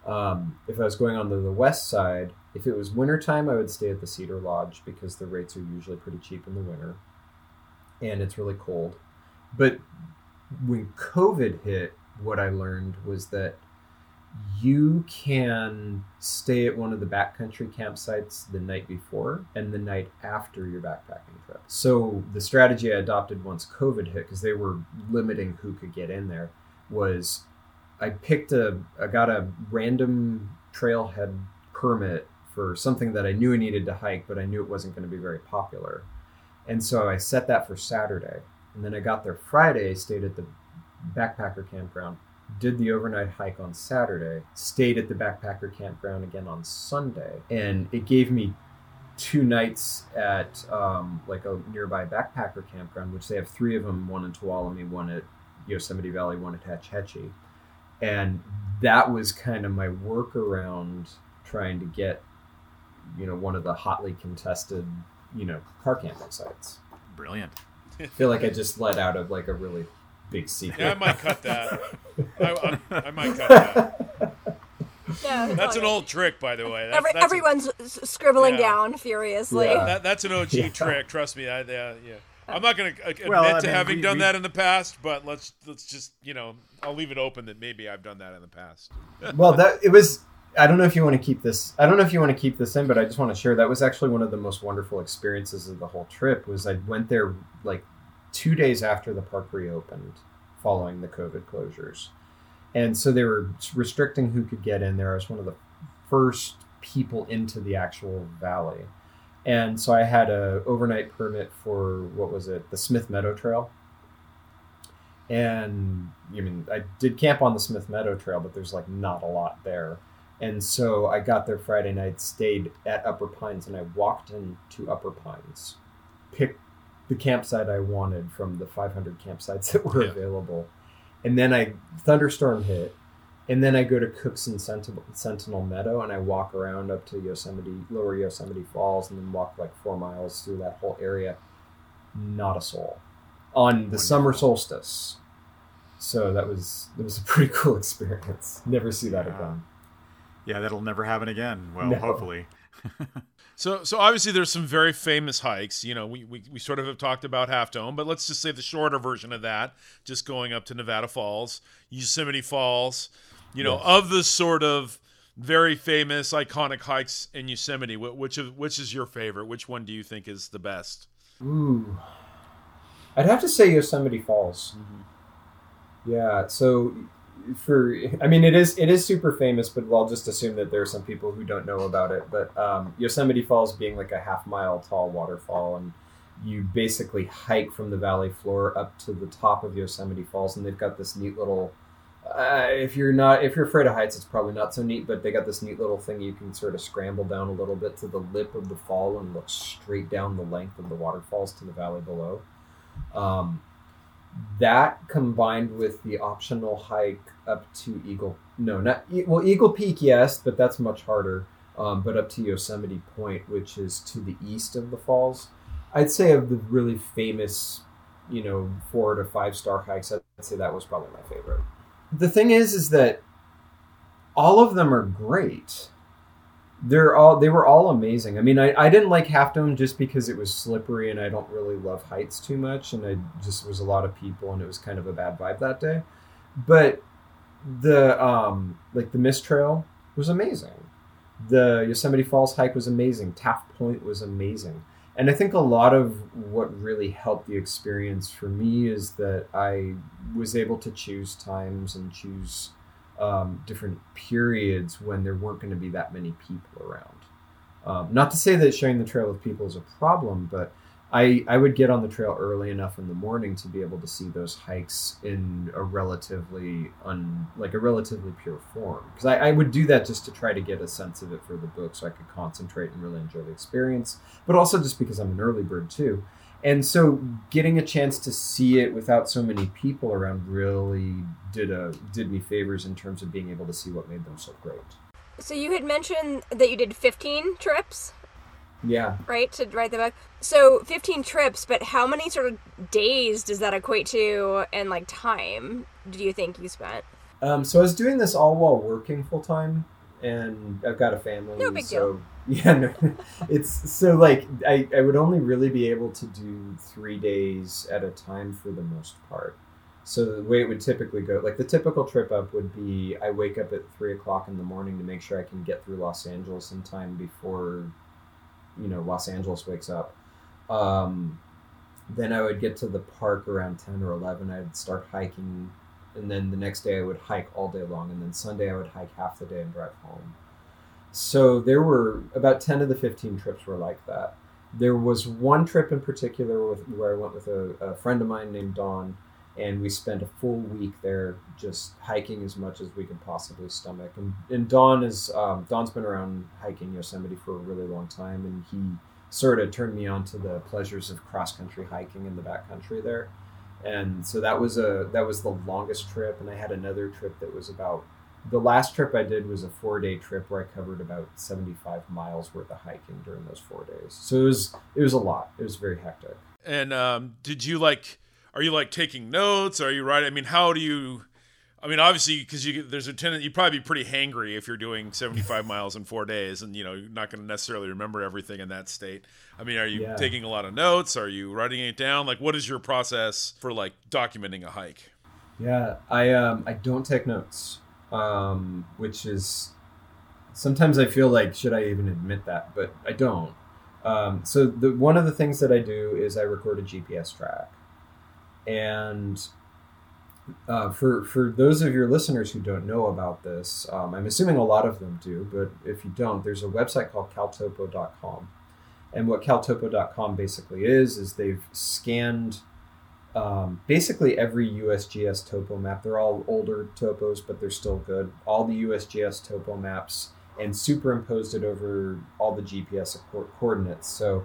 Um, if I was going on to the west side, if it was wintertime, I would stay at the Cedar Lodge because the rates are usually pretty cheap in the winter, and it's really cold. But when COVID hit, what I learned was that you can stay at one of the backcountry campsites the night before and the night after your backpacking trip. So the strategy I adopted once COVID hit, because they were limiting who could get in there, was I picked a, I got a random trailhead permit for something that I knew I needed to hike, but I knew it wasn't going to be very popular. And so I set that for Saturday. And then I got there Friday, stayed at the backpacker campground, did the overnight hike on Saturday, stayed at the backpacker campground again on Sunday, and it gave me two nights at um, like a nearby backpacker campground, which they have three of them, one in Tuolumne, one at Yosemite Valley, one at Hetch Hetchy. And that was kind of my workaround trying to get, you know, one of the hotly contested, you know, car camping sites. Brilliant. I feel like I just let out of like a really big secret. Yeah, I might cut that. I, I, I might cut that. Yeah, That's an old trick, by the way. That's, Every, that's everyone's s- scribbling Yeah. down furiously. Yeah. that, that's an OG Yeah. trick. Trust me. I, yeah, yeah. I'm not going to uh, admit Well, to mean, having we- done we- that in the past, but let's let's just you know I'll leave it open that maybe I've done that in the past. well that it was i don't know if you want to keep this i don't know if you want to keep this in but i just want to share that was actually one of the most wonderful experiences of the whole trip was i went there like two days after the park reopened following the covid closures and so they were restricting who could get in there i was one of the first people into the actual valley and so I had a overnight permit for what was it, the Smith Meadow Trail. And I mean, I did camp on the Smith Meadow Trail, but there's like not a lot there. And so I got there Friday night, stayed at Upper Pines, and I walked into Upper Pines, picked the campsite I wanted from the 500 campsites that were Yeah. available, and then I thunderstorm hit, and then I go to Cooks and Sentinel, Sentinel Meadow, and I walk around up to Yosemite, Lower Yosemite Falls, and then walk like four miles through that whole area. Not a soul on the summer solstice. So that was that was a pretty cool experience. Never see that Yeah. again. Yeah, that'll never happen again. Well, No. hopefully. So, so obviously there's some very famous hikes. You know, we, we, we sort of have talked about Half Dome, but let's just say the shorter version of that, just going up to Nevada Falls, Yosemite Falls. You know, Yes. of the sort of very famous, iconic hikes in Yosemite, which of which is your favorite? Which one do you think is the best? Ooh, I'd have to say Yosemite Falls. Mm-hmm. Yeah. So for I mean it is it is super famous, but I'll just assume that there are some people who don't know about it. But um, Yosemite Falls being like a half mile tall waterfall, and you basically hike from the valley floor up to the top of Yosemite Falls, and they've got this neat little. Uh, if you're not if you're afraid of heights, it's probably not so neat. But they got this neat little thing you can sort of scramble down a little bit to the lip of the fall and look straight down the length of the waterfalls to the valley below. Um, that combined with the optional hike up to Eagle, no, not well Eagle Peak, yes, but that's much harder. Um, but up to Yosemite Point, which is to the east of the falls, I'd say of the really famous, you know, four to five star hikes, I'd say that was probably my favorite. The thing is, is that all of them are great. They're all they were all amazing. I mean, I, I didn't like Half Dome just because it was slippery and I don't really love heights too much, and I just was a lot of people and it was kind of a bad vibe that day. But the um like the Mist Trail was amazing. The Yosemite Falls hike was amazing. Taft Point was amazing. And I think a lot of what really helped the experience for me is that I was able to choose times and choose um, different periods when there weren't going to be that many people around. Um, not to say that sharing the trail with people is a problem, but I, I would get on the trail early enough in the morning to be able to see those hikes in a relatively un like a relatively pure form because I, I would do that just to try to get a sense of it for the book so I could concentrate and really enjoy the experience but also just because I'm an early bird too and so getting a chance to see it without so many people around really did a did me favors in terms of being able to see what made them so great So you had mentioned that you did 15 trips, yeah right, to write the book. So 15 trips, but how many sort of days does that equate to and like time do you think you spent? Um, so I was doing this all while working full time, and I've got a family. No big so, Yeah, no, it's so like I, I would only really be able to do three days at a time for the most part. So the way it would typically go, like the typical trip up would be, I wake up at three o'clock in the morning to make sure I can get through Los Angeles in time before, you know, Los Angeles wakes up. Um, then I would get to the park around ten or eleven. I'd start hiking and then the next day I would hike all day long, and then Sunday I would hike half the day and drive home. So there were about ten of the fifteen trips were like that. There was one trip in particular with, where I went with a, a friend of mine named Dawn, and we spent a full week there just hiking as much as we could possibly stomach. And, and Dawn is um, Dawn's been around hiking Yosemite for a really long time, and he sort of turned me on to the pleasures of cross country hiking in the backcountry there and so that was a that was the longest trip and i had another trip that was about the last trip i did was a four day trip where i covered about 75 miles worth of hiking during those four days so it was it was a lot it was very hectic And um, did you like? Are you like taking notes? Are you writing? I mean, how do you? I mean, obviously, because you there's a tendency you'd probably be pretty hangry if you're doing 75 miles in four days, and you know you're not going to necessarily remember everything in that state. I mean, are you Yeah. taking a lot of notes? Are you writing it down? Like, what is your process for like documenting a hike? yeah i um i don't take notes um which is sometimes i feel like should i even admit that? But i don't. Um so the one of the things that i do is i record a gps track. And uh, for for those of your listeners who don't know about this, um, I'm assuming a lot of them do, but if you don't, there's a website called caltopo.com, And what caltopo.com basically is is they've scanned um, basically every USGS topo map. They're all older topos, but they're still good. All the USGS topo maps and superimposed it over all the GPS co- coordinates. So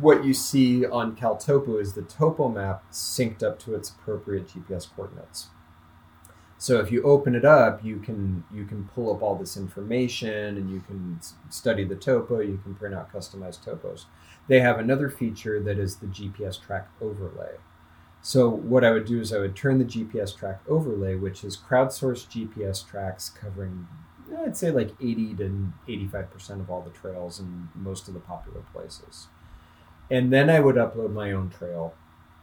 what you see on CalTopo is the topo map synced up to its appropriate GPS coordinates. So if you open it up, you can you can pull up all this information and you can study the topo. You can print out customized topos. They have another feature that is the GPS track overlay. So what I would do is I would turn the GPS track overlay, which is crowdsourced GPS tracks covering, I'd say like 80 to 85% of all the trails in most of the popular places. And then I would upload my own trail,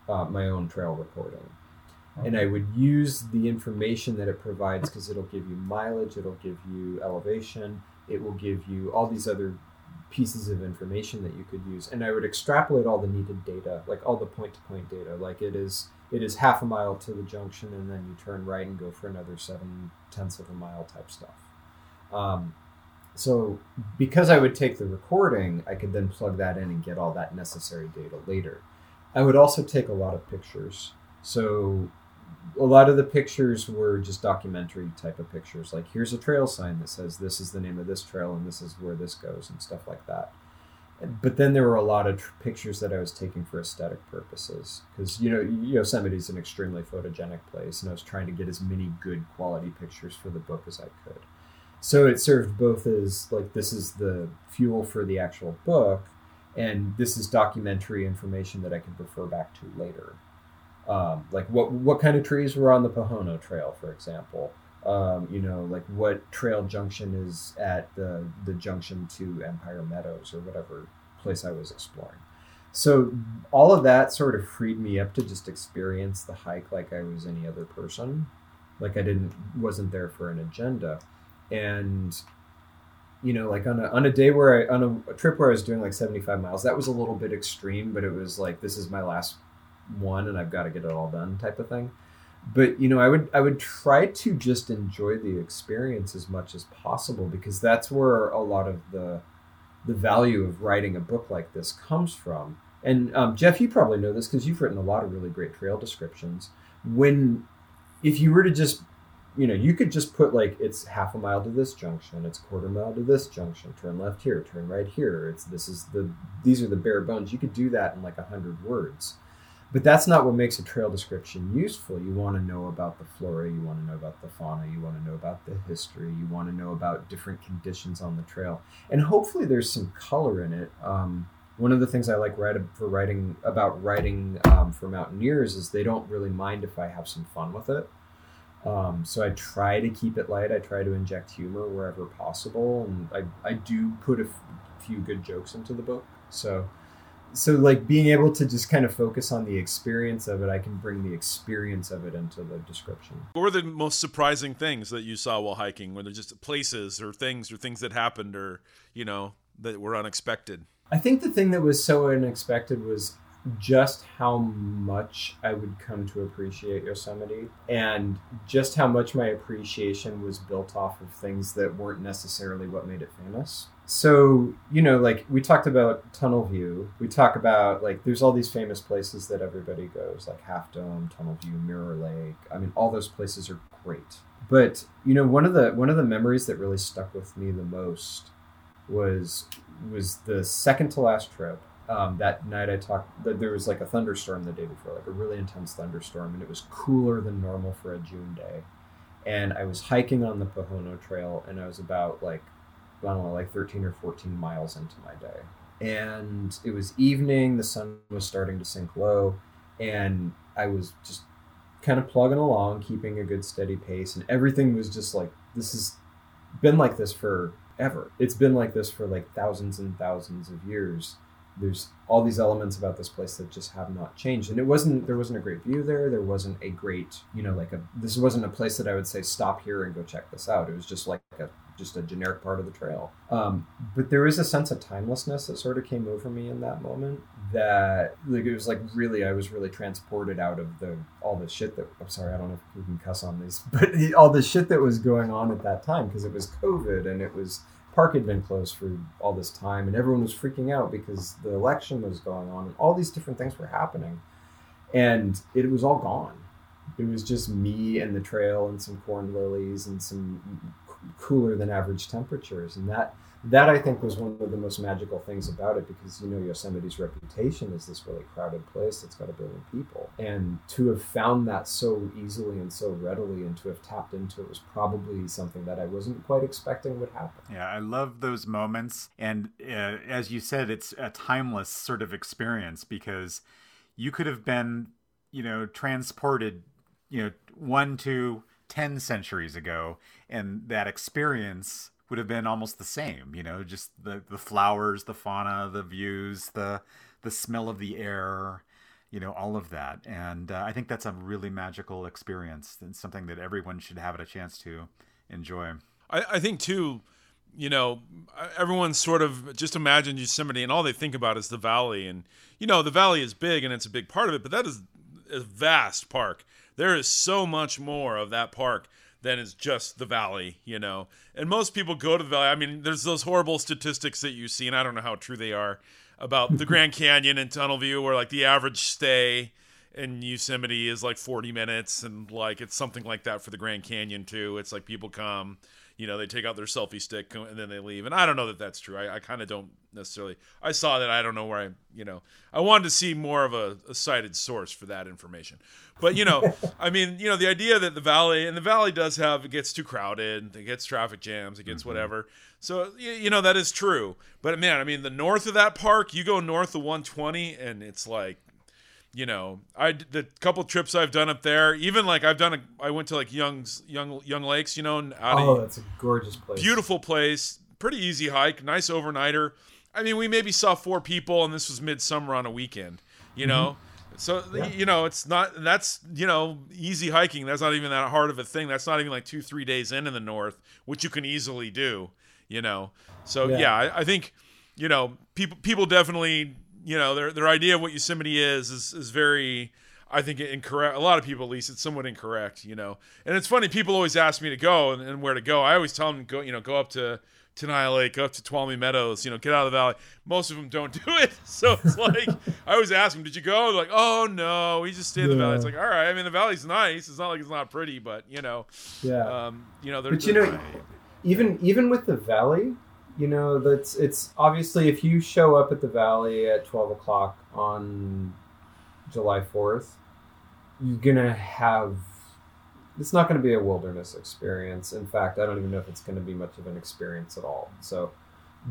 uh, my own trail recording. And I would use the information that it provides because it'll give you mileage, it'll give you elevation, it will give you all these other pieces of information that you could use. And i would extrapolate all the needed data like all the point to point data. Like it is it is half a mile to the junction and then you turn right and go for another seven tenths of a mile type stuff. Um, so because i would take the recording i could then plug that in and get all that necessary data later. I would also take a lot of pictures. So a lot of the pictures were just documentary type of pictures. Like here's a trail sign that says this is the name of this trail and this is where this goes and stuff like that. But then there were a lot of tr- pictures that i was taking for aesthetic purposes. Because you know yosemite is an extremely photogenic place and i was trying to get as many good quality pictures for the book as i could. So it served both as like this is the fuel for the actual book and this is documentary information that i can refer back to later um, like what what kind of trees were on the Pohono Trail, for example. Um, you know, like what trail junction is at the the junction to Empire Meadows or whatever place I was exploring. So all of that sort of freed me up to just experience the hike like I was any other person. Like I didn't wasn't there for an agenda, and you know, like on a on a day where I on a, a trip where I was doing like seventy five miles, that was a little bit extreme, but it was like this is my last one and I've got to get it all done type of thing. But you know, I would I would try to just enjoy the experience as much as possible because that's where a lot of the the value of writing a book like this comes from. And um, Jeff, you probably know this because you've written a lot of really great trail descriptions. When if you were to just you know, you could just put like it's half a mile to this junction, it's quarter mile to this junction, turn left here, turn right here. It's this is the these are the bare bones. You could do that in like a hundred words but that's not what makes a trail description useful. You want to know about the flora, you want to know about the fauna, you want to know about the history, you want to know about different conditions on the trail, and hopefully there's some color in it. Um, one of the things I like write for writing about writing um, for mountaineers is they don't really mind if I have some fun with it. Um, so I try to keep it light. I try to inject humor wherever possible, and I, I do put a f- few good jokes into the book. So so like being able to just kind of focus on the experience of it i can bring the experience of it into the description What were the most surprising things that you saw while hiking? Were there just places or things or things that happened or, you know, that were unexpected? i think the thing that was so unexpected was just how much i would come to appreciate yosemite and just how much my appreciation was built off of things that weren't necessarily what made it famous. So you know like we talked about tunnel view. We talk about like there's all these famous places that everybody goes like half dome tunnel view mirror lake. I mean all those places are great. But you know one of the one of the memories that really stuck with me the most was was the second to last trip um, that night i talked that there was like a thunderstorm the day before like a really intense thunderstorm and it was cooler than normal for a june day and i was hiking on the pohono trail and i was about like I don't know, like 13 or 14 miles into my day. And it was evening, the sun was starting to sink low, and I was just kind of plugging along, keeping a good steady pace, and everything was just like, this has been like this forever. It's been like this for like thousands and thousands of years. There's all these elements about this place that just have not changed. And it wasn't, there wasn't a great view there. There wasn't a great, you know, like a, this wasn't a place that I would say, stop here and go check this out. It was just like a just a generic part of the trail. Um, but there is a sense of timelessness that sort of came over me in that moment. That like it was like really, I was really transported out of the all the shit that. I'm sorry, I don't know if we can cuss on this, but all the shit that was going on at that time because it was COVID and it was park had been closed for all this time, and everyone was freaking out because the election was going on, and all these different things were happening, and it was all gone. It was just me and the trail and some corn lilies and some cooler than average temperatures, and that that I think was one of the most magical things about it because you know Yosemite's reputation is this really crowded place that's got a billion people, and to have found that so easily and so readily, and to have tapped into it was probably something that I wasn't quite expecting would happen. Yeah, I love those moments. And uh, as you said, it's a timeless sort of experience because you could have been, you know, transported, you know, one to 10 centuries ago, and that experience would have been almost the same, you know, just the, the flowers, the fauna, the views, the, the smell of the air, you know, all of that. And uh, I think that's a really magical experience and something that everyone should have a chance to enjoy. I, I think too, you know, everyone's sort of just imagine Yosemite and all they think about is the valley. And, you know, the valley is big and it's a big part of it, but that is a vast park. There is so much more of that park than is just the valley, you know. And most people go to the valley. I mean, there's those horrible statistics that you see, and I don't know how true they are, about the Grand Canyon and Tunnel View, where like the average stay in Yosemite is like 40 minutes, and like it's something like that for the Grand Canyon too. It's like people come, you know, they take out their selfie stick and then they leave. And I don't know that that's true. I, I kind of don't necessarily. I saw that. I don't know where I, you know, I wanted to see more of a, a cited source for that information. But you know, I mean, you know, the idea that the valley and the valley does have it gets too crowded, it gets traffic jams, it gets mm-hmm. whatever. So you know that is true. But man, I mean, the north of that park, you go north of 120, and it's like you know, I the couple trips I've done up there, even like I've done a, I went to like Young's Young Young Lakes, you know, and out Oh, that's a gorgeous place. beautiful place, pretty easy hike, nice overnighter. I mean, we maybe saw four people, and this was midsummer on a weekend, you know. So Yeah. you know, it's not that's you know easy hiking. That's not even that hard of a thing. That's not even like two three days in in the north, which you can easily do, you know. So Yeah. yeah, I, I think you know people people definitely you know their their idea of what Yosemite is is is very I think incorrect. A lot of people, at least, it's somewhat incorrect, you know. And it's funny. People always ask me to go and, and where to go. I always tell them go, you know, go up to Tenaya Lake, up to Tuolumne Meadows, you know, get out of the valley. Most of them don't do it, so it's like I always ask them, "Did you go?" They're like, "Oh no, we just stayed in the valley." It's like, all right. I mean, the valley's nice. It's not like it's not pretty, but you know, Yeah. um, you know, they're, But you know, even even with the valley, you know, that's it's obviously if you show up at the valley at twelve o'clock on July fourth, you're gonna have. It's not going to be a wilderness experience. In fact, I don't even know if it's going to be much of an experience at all. So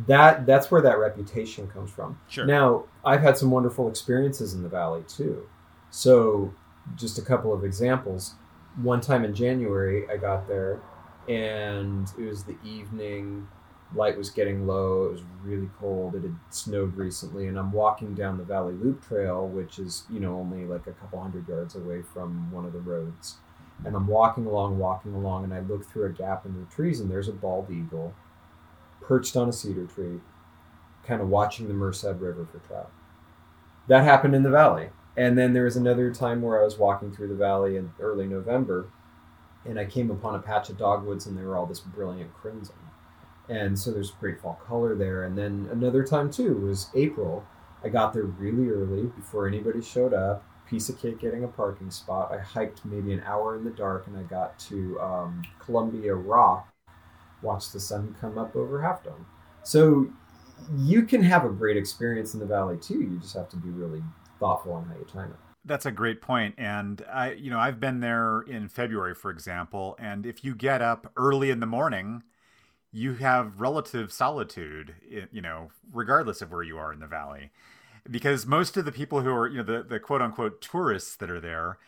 that that's where that reputation comes from. Sure. Now, I've had some wonderful experiences in the valley too. So, just a couple of examples. One time in January, I got there and it was the evening. Light was getting low. It was really cold. It had snowed recently, and I'm walking down the Valley Loop Trail, which is you know only like a couple hundred yards away from one of the roads. And I'm walking along, walking along, and I look through a gap in the trees, and there's a bald eagle perched on a cedar tree, kind of watching the Merced River for trout. That happened in the valley. And then there was another time where I was walking through the valley in early November, and I came upon a patch of dogwoods, and they were all this brilliant crimson. And so there's great fall color there. And then another time too was April. I got there really early before anybody showed up. Piece of cake getting a parking spot. I hiked maybe an hour in the dark, and I got to um, Columbia Rock. Watched the sun come up over Half Dome. So you can have a great experience in the valley too. You just have to be really thoughtful on how you time it. That's a great point. And I, you know, I've been there in February, for example, and if you get up early in the morning, you have relative solitude, you know, regardless of where you are in the valley. Because most of the people who are, you know, the, the quote unquote tourists that are there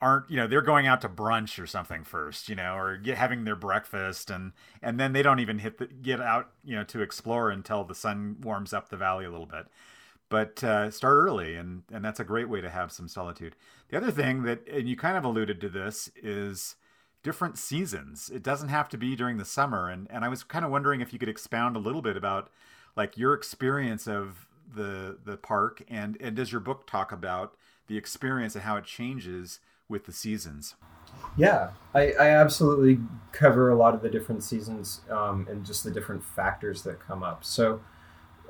aren't, you know, they're going out to brunch or something first, you know, or get having their breakfast and and then they don't even hit the get out, you know, to explore until the sun warms up the valley a little bit. But uh, start early and and that's a great way to have some solitude. The other thing that and you kind of alluded to this is different seasons. It doesn't have to be during the summer. And and i was kind of wondering if you could expound a little bit about like your experience of the the park and and does your book talk about the experience and how it changes with the seasons Yeah, I, I absolutely cover a lot of the different seasons um, and just the different factors that come up. So,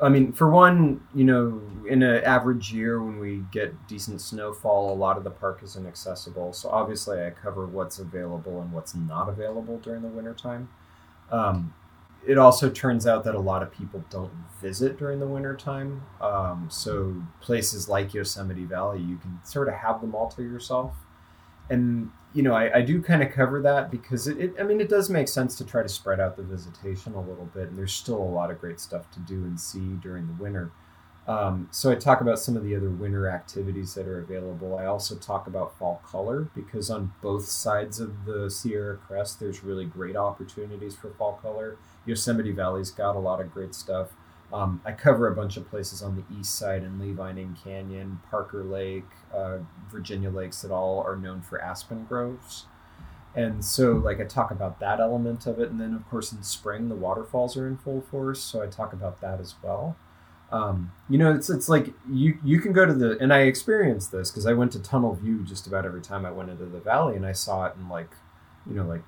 I mean, for one, you know, in an average year when we get decent snowfall, a lot of the park is inaccessible. So, obviously, I cover what's available and what's not available during the wintertime. Um, it also turns out that a lot of people don't visit during the wintertime. Um, so, places like Yosemite Valley, you can sort of have them all to yourself. And you know I, I do kind of cover that because it, it i mean it does make sense to try to spread out the visitation a little bit and there's still a lot of great stuff to do and see during the winter. Um, so i talk about some of the other winter activities that are available. I also talk about fall color because on both sides of the sierra crest there's really great opportunities for fall color yosemite valley's got a lot of great stuff um, I cover a bunch of places on the east side in Lee Vining Canyon, Parker Lake, uh, Virginia Lakes that all are known for aspen groves. And so, like, I talk about that element of it. And then, of course, in spring, the waterfalls are in full force. So I talk about that as well. Um, you know, it's, it's like you, you can go to the, and I experienced this because I went to Tunnel View just about every time I went into the valley and I saw it in like, you know, like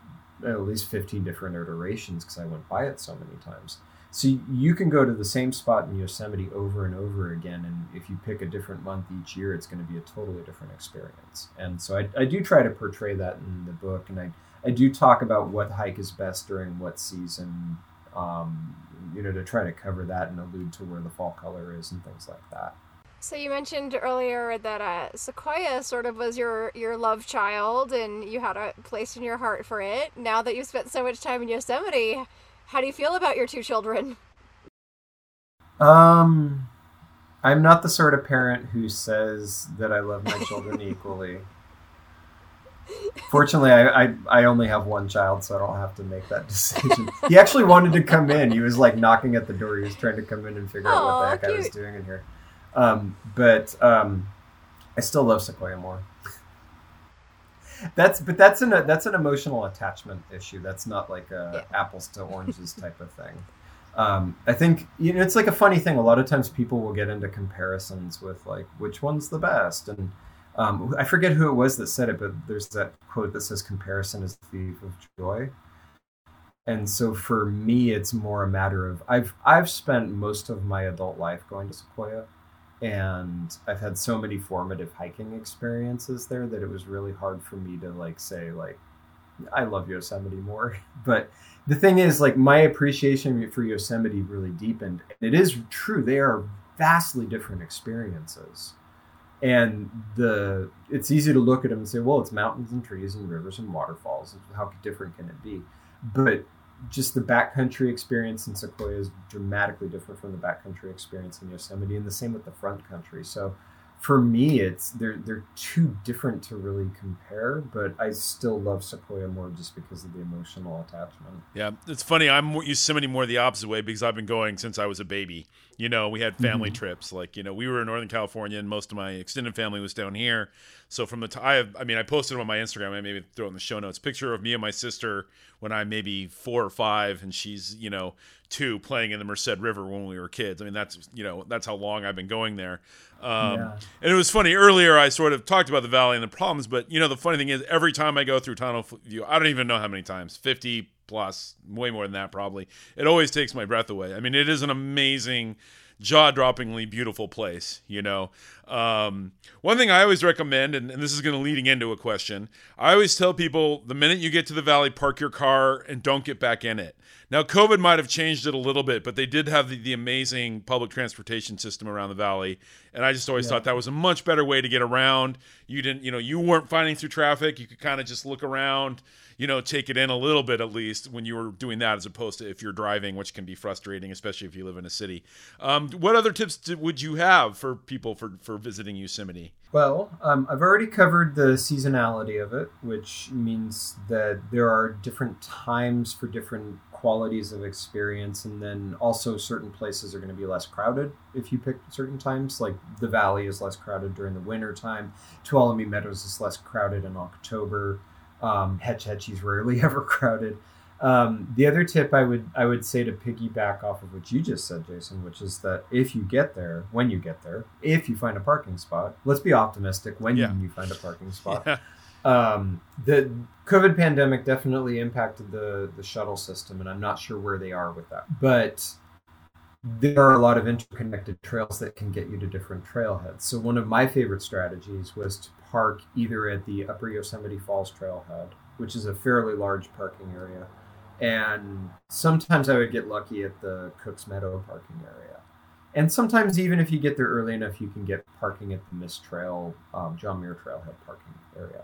at least 15 different iterations because I went by it so many times. So you can go to the same spot in Yosemite over and over again, and if you pick a different month each year, it's going to be a totally different experience. And so I, I do try to portray that in the book, and I, I do talk about what hike is best during what season, um, you know, to try to cover that and allude to where the fall color is and things like that. So you mentioned earlier that uh, Sequoia sort of was your your love child, and you had a place in your heart for it. Now that you've spent so much time in Yosemite, how do you feel about your two children? Um, I'm not the sort of parent who says that I love my children equally. Fortunately, I, I I only have one child, so I don't have to make that decision. he actually wanted to come in. He was like knocking at the door. He was trying to come in and figure out what the heck I was doing in here. Um, but um, I still love Sequoia more. that's but that's an that's an emotional attachment issue. That's not like a apples to oranges type of thing. Um, I think you know it's like a funny thing. A lot of times people will get into comparisons with like which one's the best, and um, I forget who it was that said it, but there's that quote that says "comparison is the thief of joy." And so for me, it's more a matter of I've I've spent most of my adult life going to Sequoia, and I've had so many formative hiking experiences there that it was really hard for me to like say like I love Yosemite more. But the thing is, like my appreciation for Yosemite really deepened. It is true; they are vastly different experiences, and the it's easy to look at them and say, well, it's mountains and trees and rivers and waterfalls. How different can it be? But just the backcountry experience in Sequoia is dramatically different from the backcountry experience in Yosemite, and the same with the front country. So for me, it's they're they're too different to really compare. But I still love Sequoia more just because of the emotional attachment. Yeah, it's funny. I'm Yosemite more the opposite way because I've been going since I was a baby. You know, we had family mm-hmm. trips. Like, you know, we were in Northern California, and most of my extended family was down here. So from the time, I, have, I mean, I posted on my Instagram. I maybe throw it in the show notes. Picture of me and my sister when I'm maybe four or five, and she's you know two, playing in the Merced River when we were kids. I mean, that's you know that's how long I've been going there. Um, Yeah. And it was funny earlier. I sort of talked about the valley and the problems, but you know, the funny thing is, every time I go through Tunnel View, I don't even know how many times, fifty plus, way more than that probably. It always takes my breath away. I mean, it is an amazing, jaw-droppingly beautiful place. You know, um, one thing I always recommend, and, and this is going to leading into a question. I always tell people the minute you get to the valley, park your car and don't get back in it. Now, COVID might have changed it a little bit, but they did have the, the amazing public transportation system around the valley, and I just always thought that was a much better way to get around. You didn't, you know, you weren't fighting through traffic. You could kind of just look around, you know, take it in a little bit at least when you were doing that, as opposed to if you're driving, which can be frustrating, especially if you live in a city. Um, what other tips would you have for people for for visiting Yosemite? Well, um, I've already covered the seasonality of it, which means that there are different times for different qualities of experience, and then also certain places are going to be less crowded if you pick certain times. Like the valley is less crowded during the winter time, Tuolumne Meadows is less crowded in October. Um, Hetch Hetchy's rarely ever crowded. Um, the other tip I would I would say to piggyback off of what you just said, Jason, which is that if you get there, when you get there, if you find a parking spot, let's be optimistic. When Yeah. you find a parking spot, Yeah. Um, the COVID pandemic definitely impacted the the shuttle system, and I'm not sure where they are with that. But there are a lot of interconnected trails that can get you to different trailheads. So one of my favorite strategies was to park either at the Upper Yosemite Falls trailhead, which is a fairly large parking area, and sometimes I would get lucky at the Cooks Meadow parking area. And sometimes, even if you get there early enough, you can get parking at the Mist Trail, um, John Muir Trailhead parking area.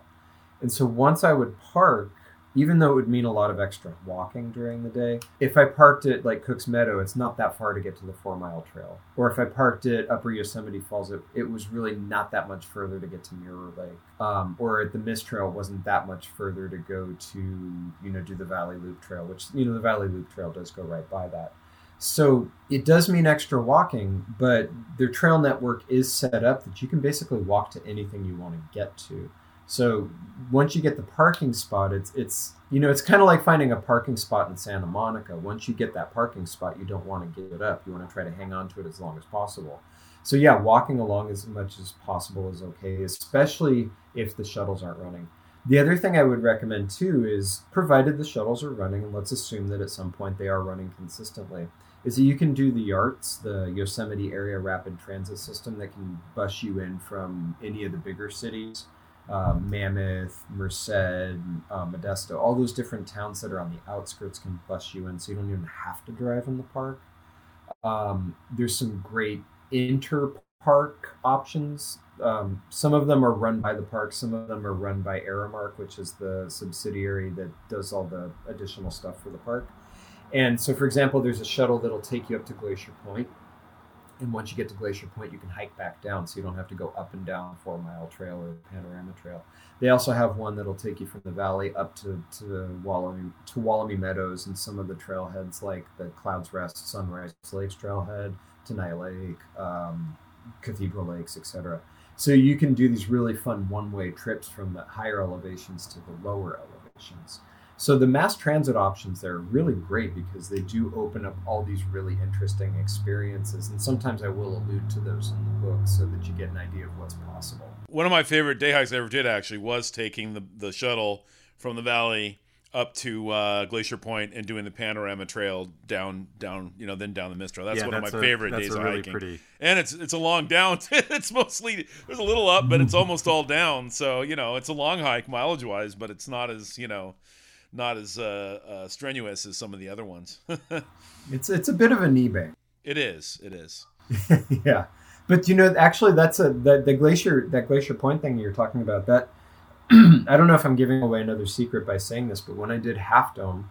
And so once I would park, even though it would mean a lot of extra walking during the day, if I parked at like Cook's Meadow, it's not that far to get to the four mile trail. Or if I parked at Upper Yosemite Falls, it, it was really not that much further to get to Mirror Lake. Um, or at the Mist Trail, wasn't that much further to go to, you know, do the Valley Loop Trail, which, you know, the Valley Loop Trail does go right by that. So it does mean extra walking, but their trail network is set up that you can basically walk to anything you want to get to. So once you get the parking spot, it's it's you know it's kind of like finding a parking spot in Santa Monica. Once you get that parking spot, you don't want to give it up. You want to try to hang on to it as long as possible. So yeah, walking along as much as possible is okay, especially if the shuttles aren't running. The other thing I would recommend too is provided the shuttles are running, and let's assume that at some point they are running consistently, is that you can do the YARTS, the Yosemite Area Rapid Transit System, that can bus you in from any of the bigger cities, uh, Mammoth, Merced, uh, Modesto, all those different towns that are on the outskirts can bus you in, so you don't even have to drive in the park. Um, there's some great inter park options. Um, some of them are run by the park, some of them are run by Aramark, which is the subsidiary that does all the additional stuff for the park. And so, for example, there's a shuttle that'll take you up to Glacier Point, and once you get to Glacier Point, you can hike back down, so you don't have to go up and down Four Mile Trail or Panorama Trail. They also have one that'll take you from the valley up to to Tuolumne to Tuolumne Meadows and some of the trailheads like the Clouds Rest, Sunrise Lakes Trailhead, Tenaya Lake, um, Cathedral Lakes, etc. So you can do these really fun one-way trips from the higher elevations to the lower elevations. So the mass transit options there are really great because they do open up all these really interesting experiences, and sometimes I will allude to those in the book so that you get an idea of what's possible. One of my favorite day hikes I ever did actually was taking the, the shuttle from the valley up to uh, Glacier Point and doing the panorama trail down down you know then down the Mist Trail. That's Yeah, one of my a- favorite that's days a of really hiking. pretty- And it's it's a long down. it's mostly there's a little up, but it's almost all down. So you know it's a long hike mileage wise, but it's not as you know not as uh, uh, strenuous as some of the other ones. It's it's a bit of a knee bang. it is. It is. yeah, but you know, actually, that's a the, the glacier that glacier point thing you're talking about. That I don't know if I'm giving away another secret by saying this, but when I did Half Dome,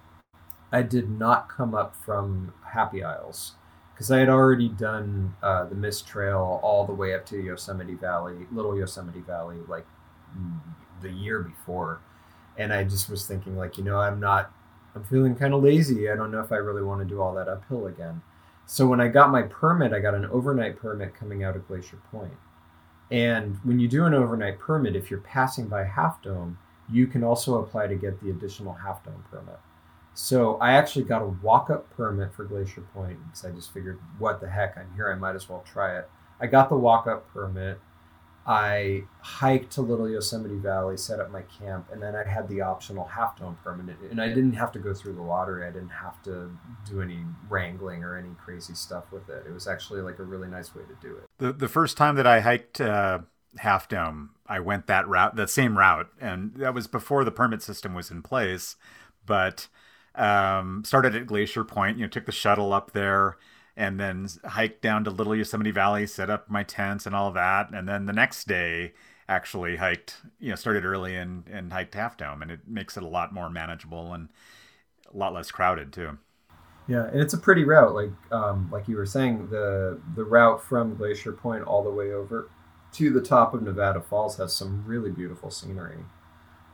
I did not come up from Happy Isles because I had already done uh, the Mist Trail all the way up to Yosemite Valley, Little Yosemite Valley, like mm, the year before, and I just was thinking, like, you know, I'm not. I'm feeling kind of lazy. I don't know if I really want to do all that uphill again. So when I got my permit, I got an overnight permit coming out of Glacier Point. And when you do an overnight permit, if you're passing by Half Dome, you can also apply to get the additional Half Dome permit. So I actually got a walk-up permit for Glacier Point because I just figured, what the heck, I'm here, I might as well try it. I got the walk-up permit. I hiked to Little Yosemite Valley, set up my camp, and then I had the optional half dome permit. And I didn't have to go through the lottery. I didn't have to do any wrangling or any crazy stuff with it. It was actually like a really nice way to do it. The the first time that I hiked uh, Half Dome, I went that route, that same route, and that was before the permit system was in place. But um, started at Glacier Point, you know, took the shuttle up there, and then hiked down to Little Yosemite Valley, set up my tents and all that, and then the next day actually hiked, you know, started early and and hiked Half Dome, and it makes it a lot more manageable and a lot less crowded too. Yeah, and it's a pretty route. Like um, like you were saying, the the route from Glacier Point all the way over to the top of Nevada Falls has some really beautiful scenery.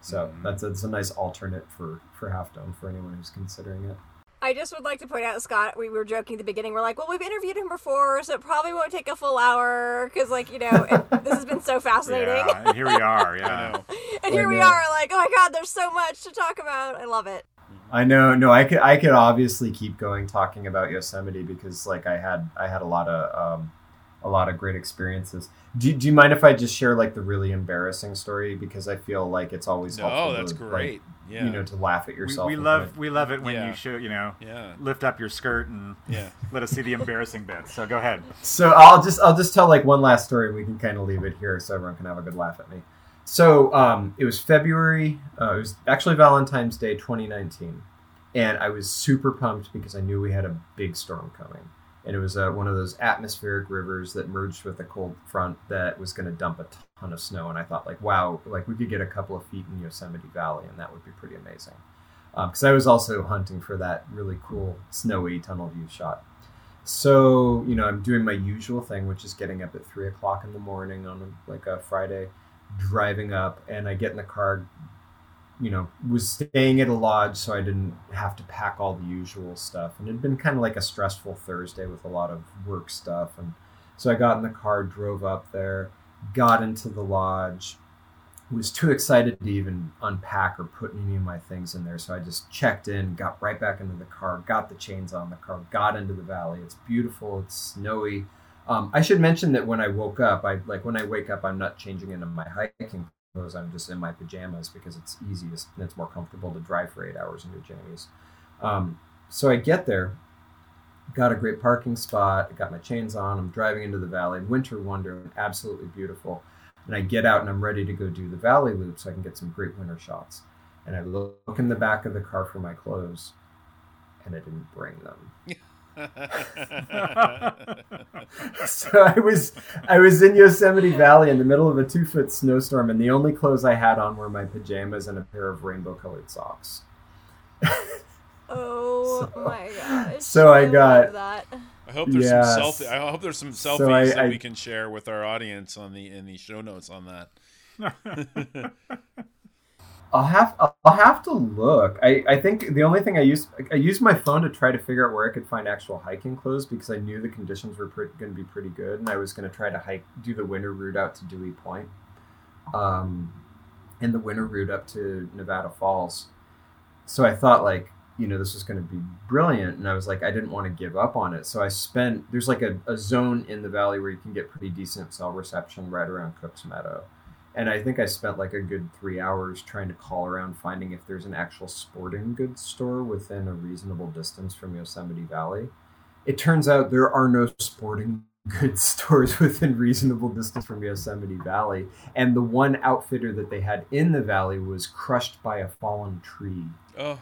So Mhm. that's that's a nice alternate for for Half Dome for anyone who's considering it. I just would like to point out, Scott, we were joking at the beginning. We're like, well, we've interviewed him before, so it probably won't take a full hour because, like, you know, it, this has been so fascinating. Yeah, and here we are. Yeah. and here we are, like, oh my god, there's so much to talk about. I love it. I know, no, I could I could obviously keep going talking about Yosemite because like I had I had a lot of um, a lot of great experiences. Do, do you mind if I just share like the really embarrassing story because I feel like it's always No, helpful. that's to, like, great. Yeah. You know, to laugh at We, yourself. we with love it. we love it when Yeah. you show you know Yeah. lift up your skirt and Yeah. let us see the embarrassing bits. So go ahead. So I'll just I'll just tell like one last story. and We can kind of leave it here so everyone can have a good laugh at me. So um, it was February. Uh, it was actually Valentine's Day 2019, and I was super pumped because I knew we had a big storm coming, and it was uh, one of those atmospheric rivers that merged with a cold front that was going to dump a ton of snow. And I thought like, wow, like we could get a couple of feet in Yosemite Valley, and that would be pretty amazing. Because I was also hunting for that really cool snowy tunnel view shot. So, you know, I'm doing my usual thing, which is getting up at three o'clock in the morning on like a Friday, driving up, and I get in the car. You know, was staying at a lodge, so I didn't have to pack all the usual stuff. And it had been kind of like a stressful Thursday with a lot of work stuff. And so I got in the car, drove up there, got into the lodge, was too excited to even unpack or put any of my things in there. So I just checked in, got right back into the car, got the chains on the car, got into the valley. It's beautiful. It's snowy. Um, I should mention that when I woke up, I like when I wake up, I'm not changing into my hiking clothes. I'm just in my pajamas because it's easiest and it's more comfortable to drive for eight hours in your jammies. Um, so I get there, got a great parking spot, got my chains on. I'm driving into the valley, winter wonderland, absolutely beautiful and I get out and I'm ready to go do the valley loop so I can get some great winter shots. And I look in the back of the car for my clothes, and I didn't bring them. so I was I was in Yosemite Valley in the middle of a two foot snowstorm, and the only clothes I had on were my pajamas and a pair of rainbow colored socks. Oh So- my gosh. so I love got- that. I hope there's Yes. some selfie. I hope there's some selfies So I- that I- we can share with our audience on the in the show notes on that. I'll have I'll have to look. I, I think the only thing I used I used my phone to try to figure out where I could find actual hiking clothes because I knew the conditions were going to be pretty good, and I was going to try to hike do the winter route out to Dewey Point, um, and the winter route up to Nevada Falls. So I thought like you know this was going to be brilliant, and I was like I didn't want to give up on it. So I spent there's like a, a zone in the valley where you can get pretty decent cell reception right around Cook's Meadow and I think I spent like a good three hours trying to call around finding if there's an actual sporting goods store within a reasonable distance from Yosemite Valley. It turns out there are no sporting goods stores within reasonable distance from Yosemite Valley, and the one outfitter that they had in the valley was crushed by a fallen tree. Oh,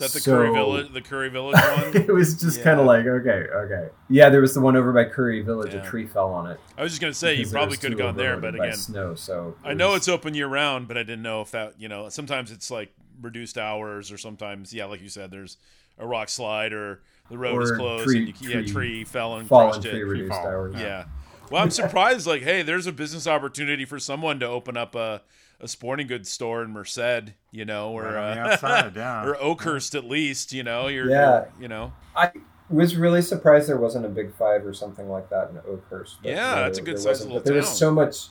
that the So- Curry Village? The Curry Village one? it was just Yeah. kind of like, okay, okay. Yeah, there was the one over by Curry Village. Yeah. A tree fell on it. I was just gonna say you probably could have too gone there, but by again, snow. So I it know was- it's open year round, but I didn't know if that you know sometimes it's like reduced hours or sometimes yeah, like you said, there's a rock slide or the road is closed tree- and you, yeah, tree- tree fell and fallen crushed tree it. reduced fall. hours. Yeah. Well, I'm surprised. Like, hey, there's a business opportunity for someone to open up a, a sporting goods store in Merced, you know, or Right uh, outside, yeah. or Oakhurst at least, you know. You're, Yeah. you're- you know. I was really surprised there wasn't a Big Five or something like that in Oakhurst. but Yeah, no, that's a good there sized wasn't. little But there was so much.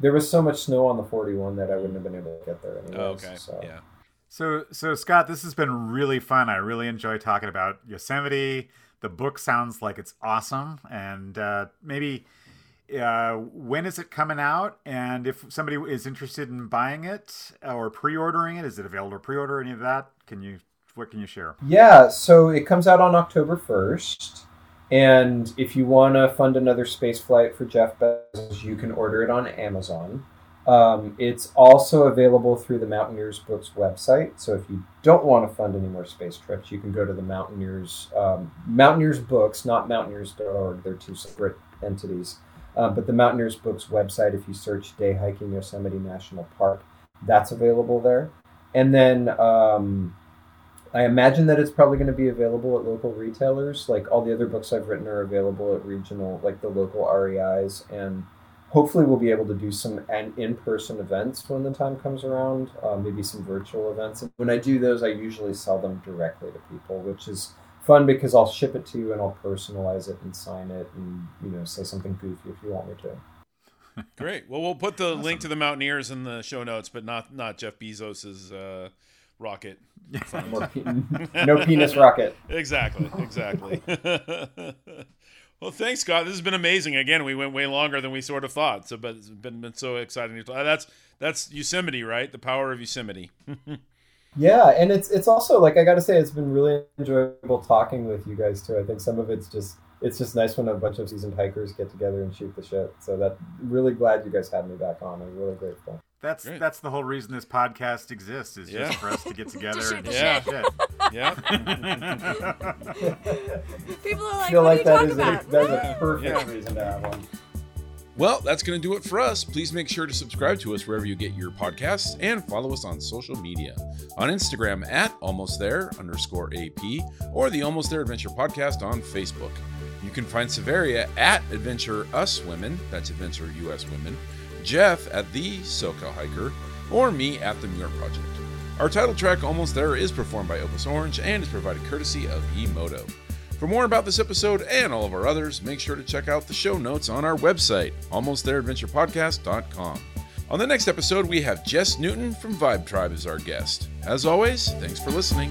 There was so much snow on the 41 that I wouldn't have been able to get there anyways. Oh, okay. So. Yeah. So, so Scott, this has been really fun. I really enjoy talking about Yosemite. The book sounds like it's awesome, and uh, maybe uh, when is it coming out? And if somebody is interested in buying it or pre-ordering it, is it available to pre-order? Any of that? Can you? What can you share? Yeah, so it comes out on October 1st. And if you want to fund another space flight for Jeff Bezos, you can order it on Amazon. Um, it's also available through the Mountaineers Books website. So if you don't want to fund any more space trips, you can go to the Mountaineers um, Mountaineers Books, not Mountaineers.org. They're two separate entities. Uh, but the Mountaineers Books website, if you search Day Hiking Yosemite National Park, that's available there. And then um, I imagine that it's probably going to be available at local retailers. Like all the other books I've written are available at regional, like the local REIs, and hopefully we'll be able to do some an in-person events when the time comes around. Uh, maybe some virtual events. When I do those, I usually sell them directly to people, which is fun because I'll ship it to you and I'll personalize it and sign it and you know say something goofy if you want me to. Great. Well, we'll put the link to the Mountaineers in the show notes, but not not Jeff Bezos's uh, rocket. pe- no penis rocket. exactly. Exactly. Well, thanks, Scott. This has been amazing. Again, we went way longer than we sort of thought. So, but it's been, been so exciting. That's that's Yosemite, right? The power of Yosemite. Yeah, and it's it's also like I got to say it's been really enjoyable talking with you guys too. I think some of it's just it's just nice when a bunch of seasoned hikers get together and shoot the shit. So that really glad you guys had me back on. I'm really grateful. That's Great. that's the whole reason this podcast exists is Yeah. just for us to get together shoot and the Yeah. shit. yeah. People are I like, feel what like are that you is talking a, that's a perfect Yeah. reason to have one. Well, that's going to do it for us. Please make sure to subscribe to us wherever you get your podcasts and follow us on social media. On Instagram at almost there underscore AP or the Almost There Adventure Podcast on Facebook. You can find Severia at Adventure Us Women, that's Adventure US Women, Jeff at the SoCal Hiker, or me at the Muir Project. Our title track, Almost There, is performed by Opus Orange and is provided courtesy of eMoto. For more about this episode and all of our others, make sure to check out the show notes on our website, almostthereadventurepodcast.com. On the next episode, we have Jess Newton from Vibe Tribe as our guest. As always, thanks for listening.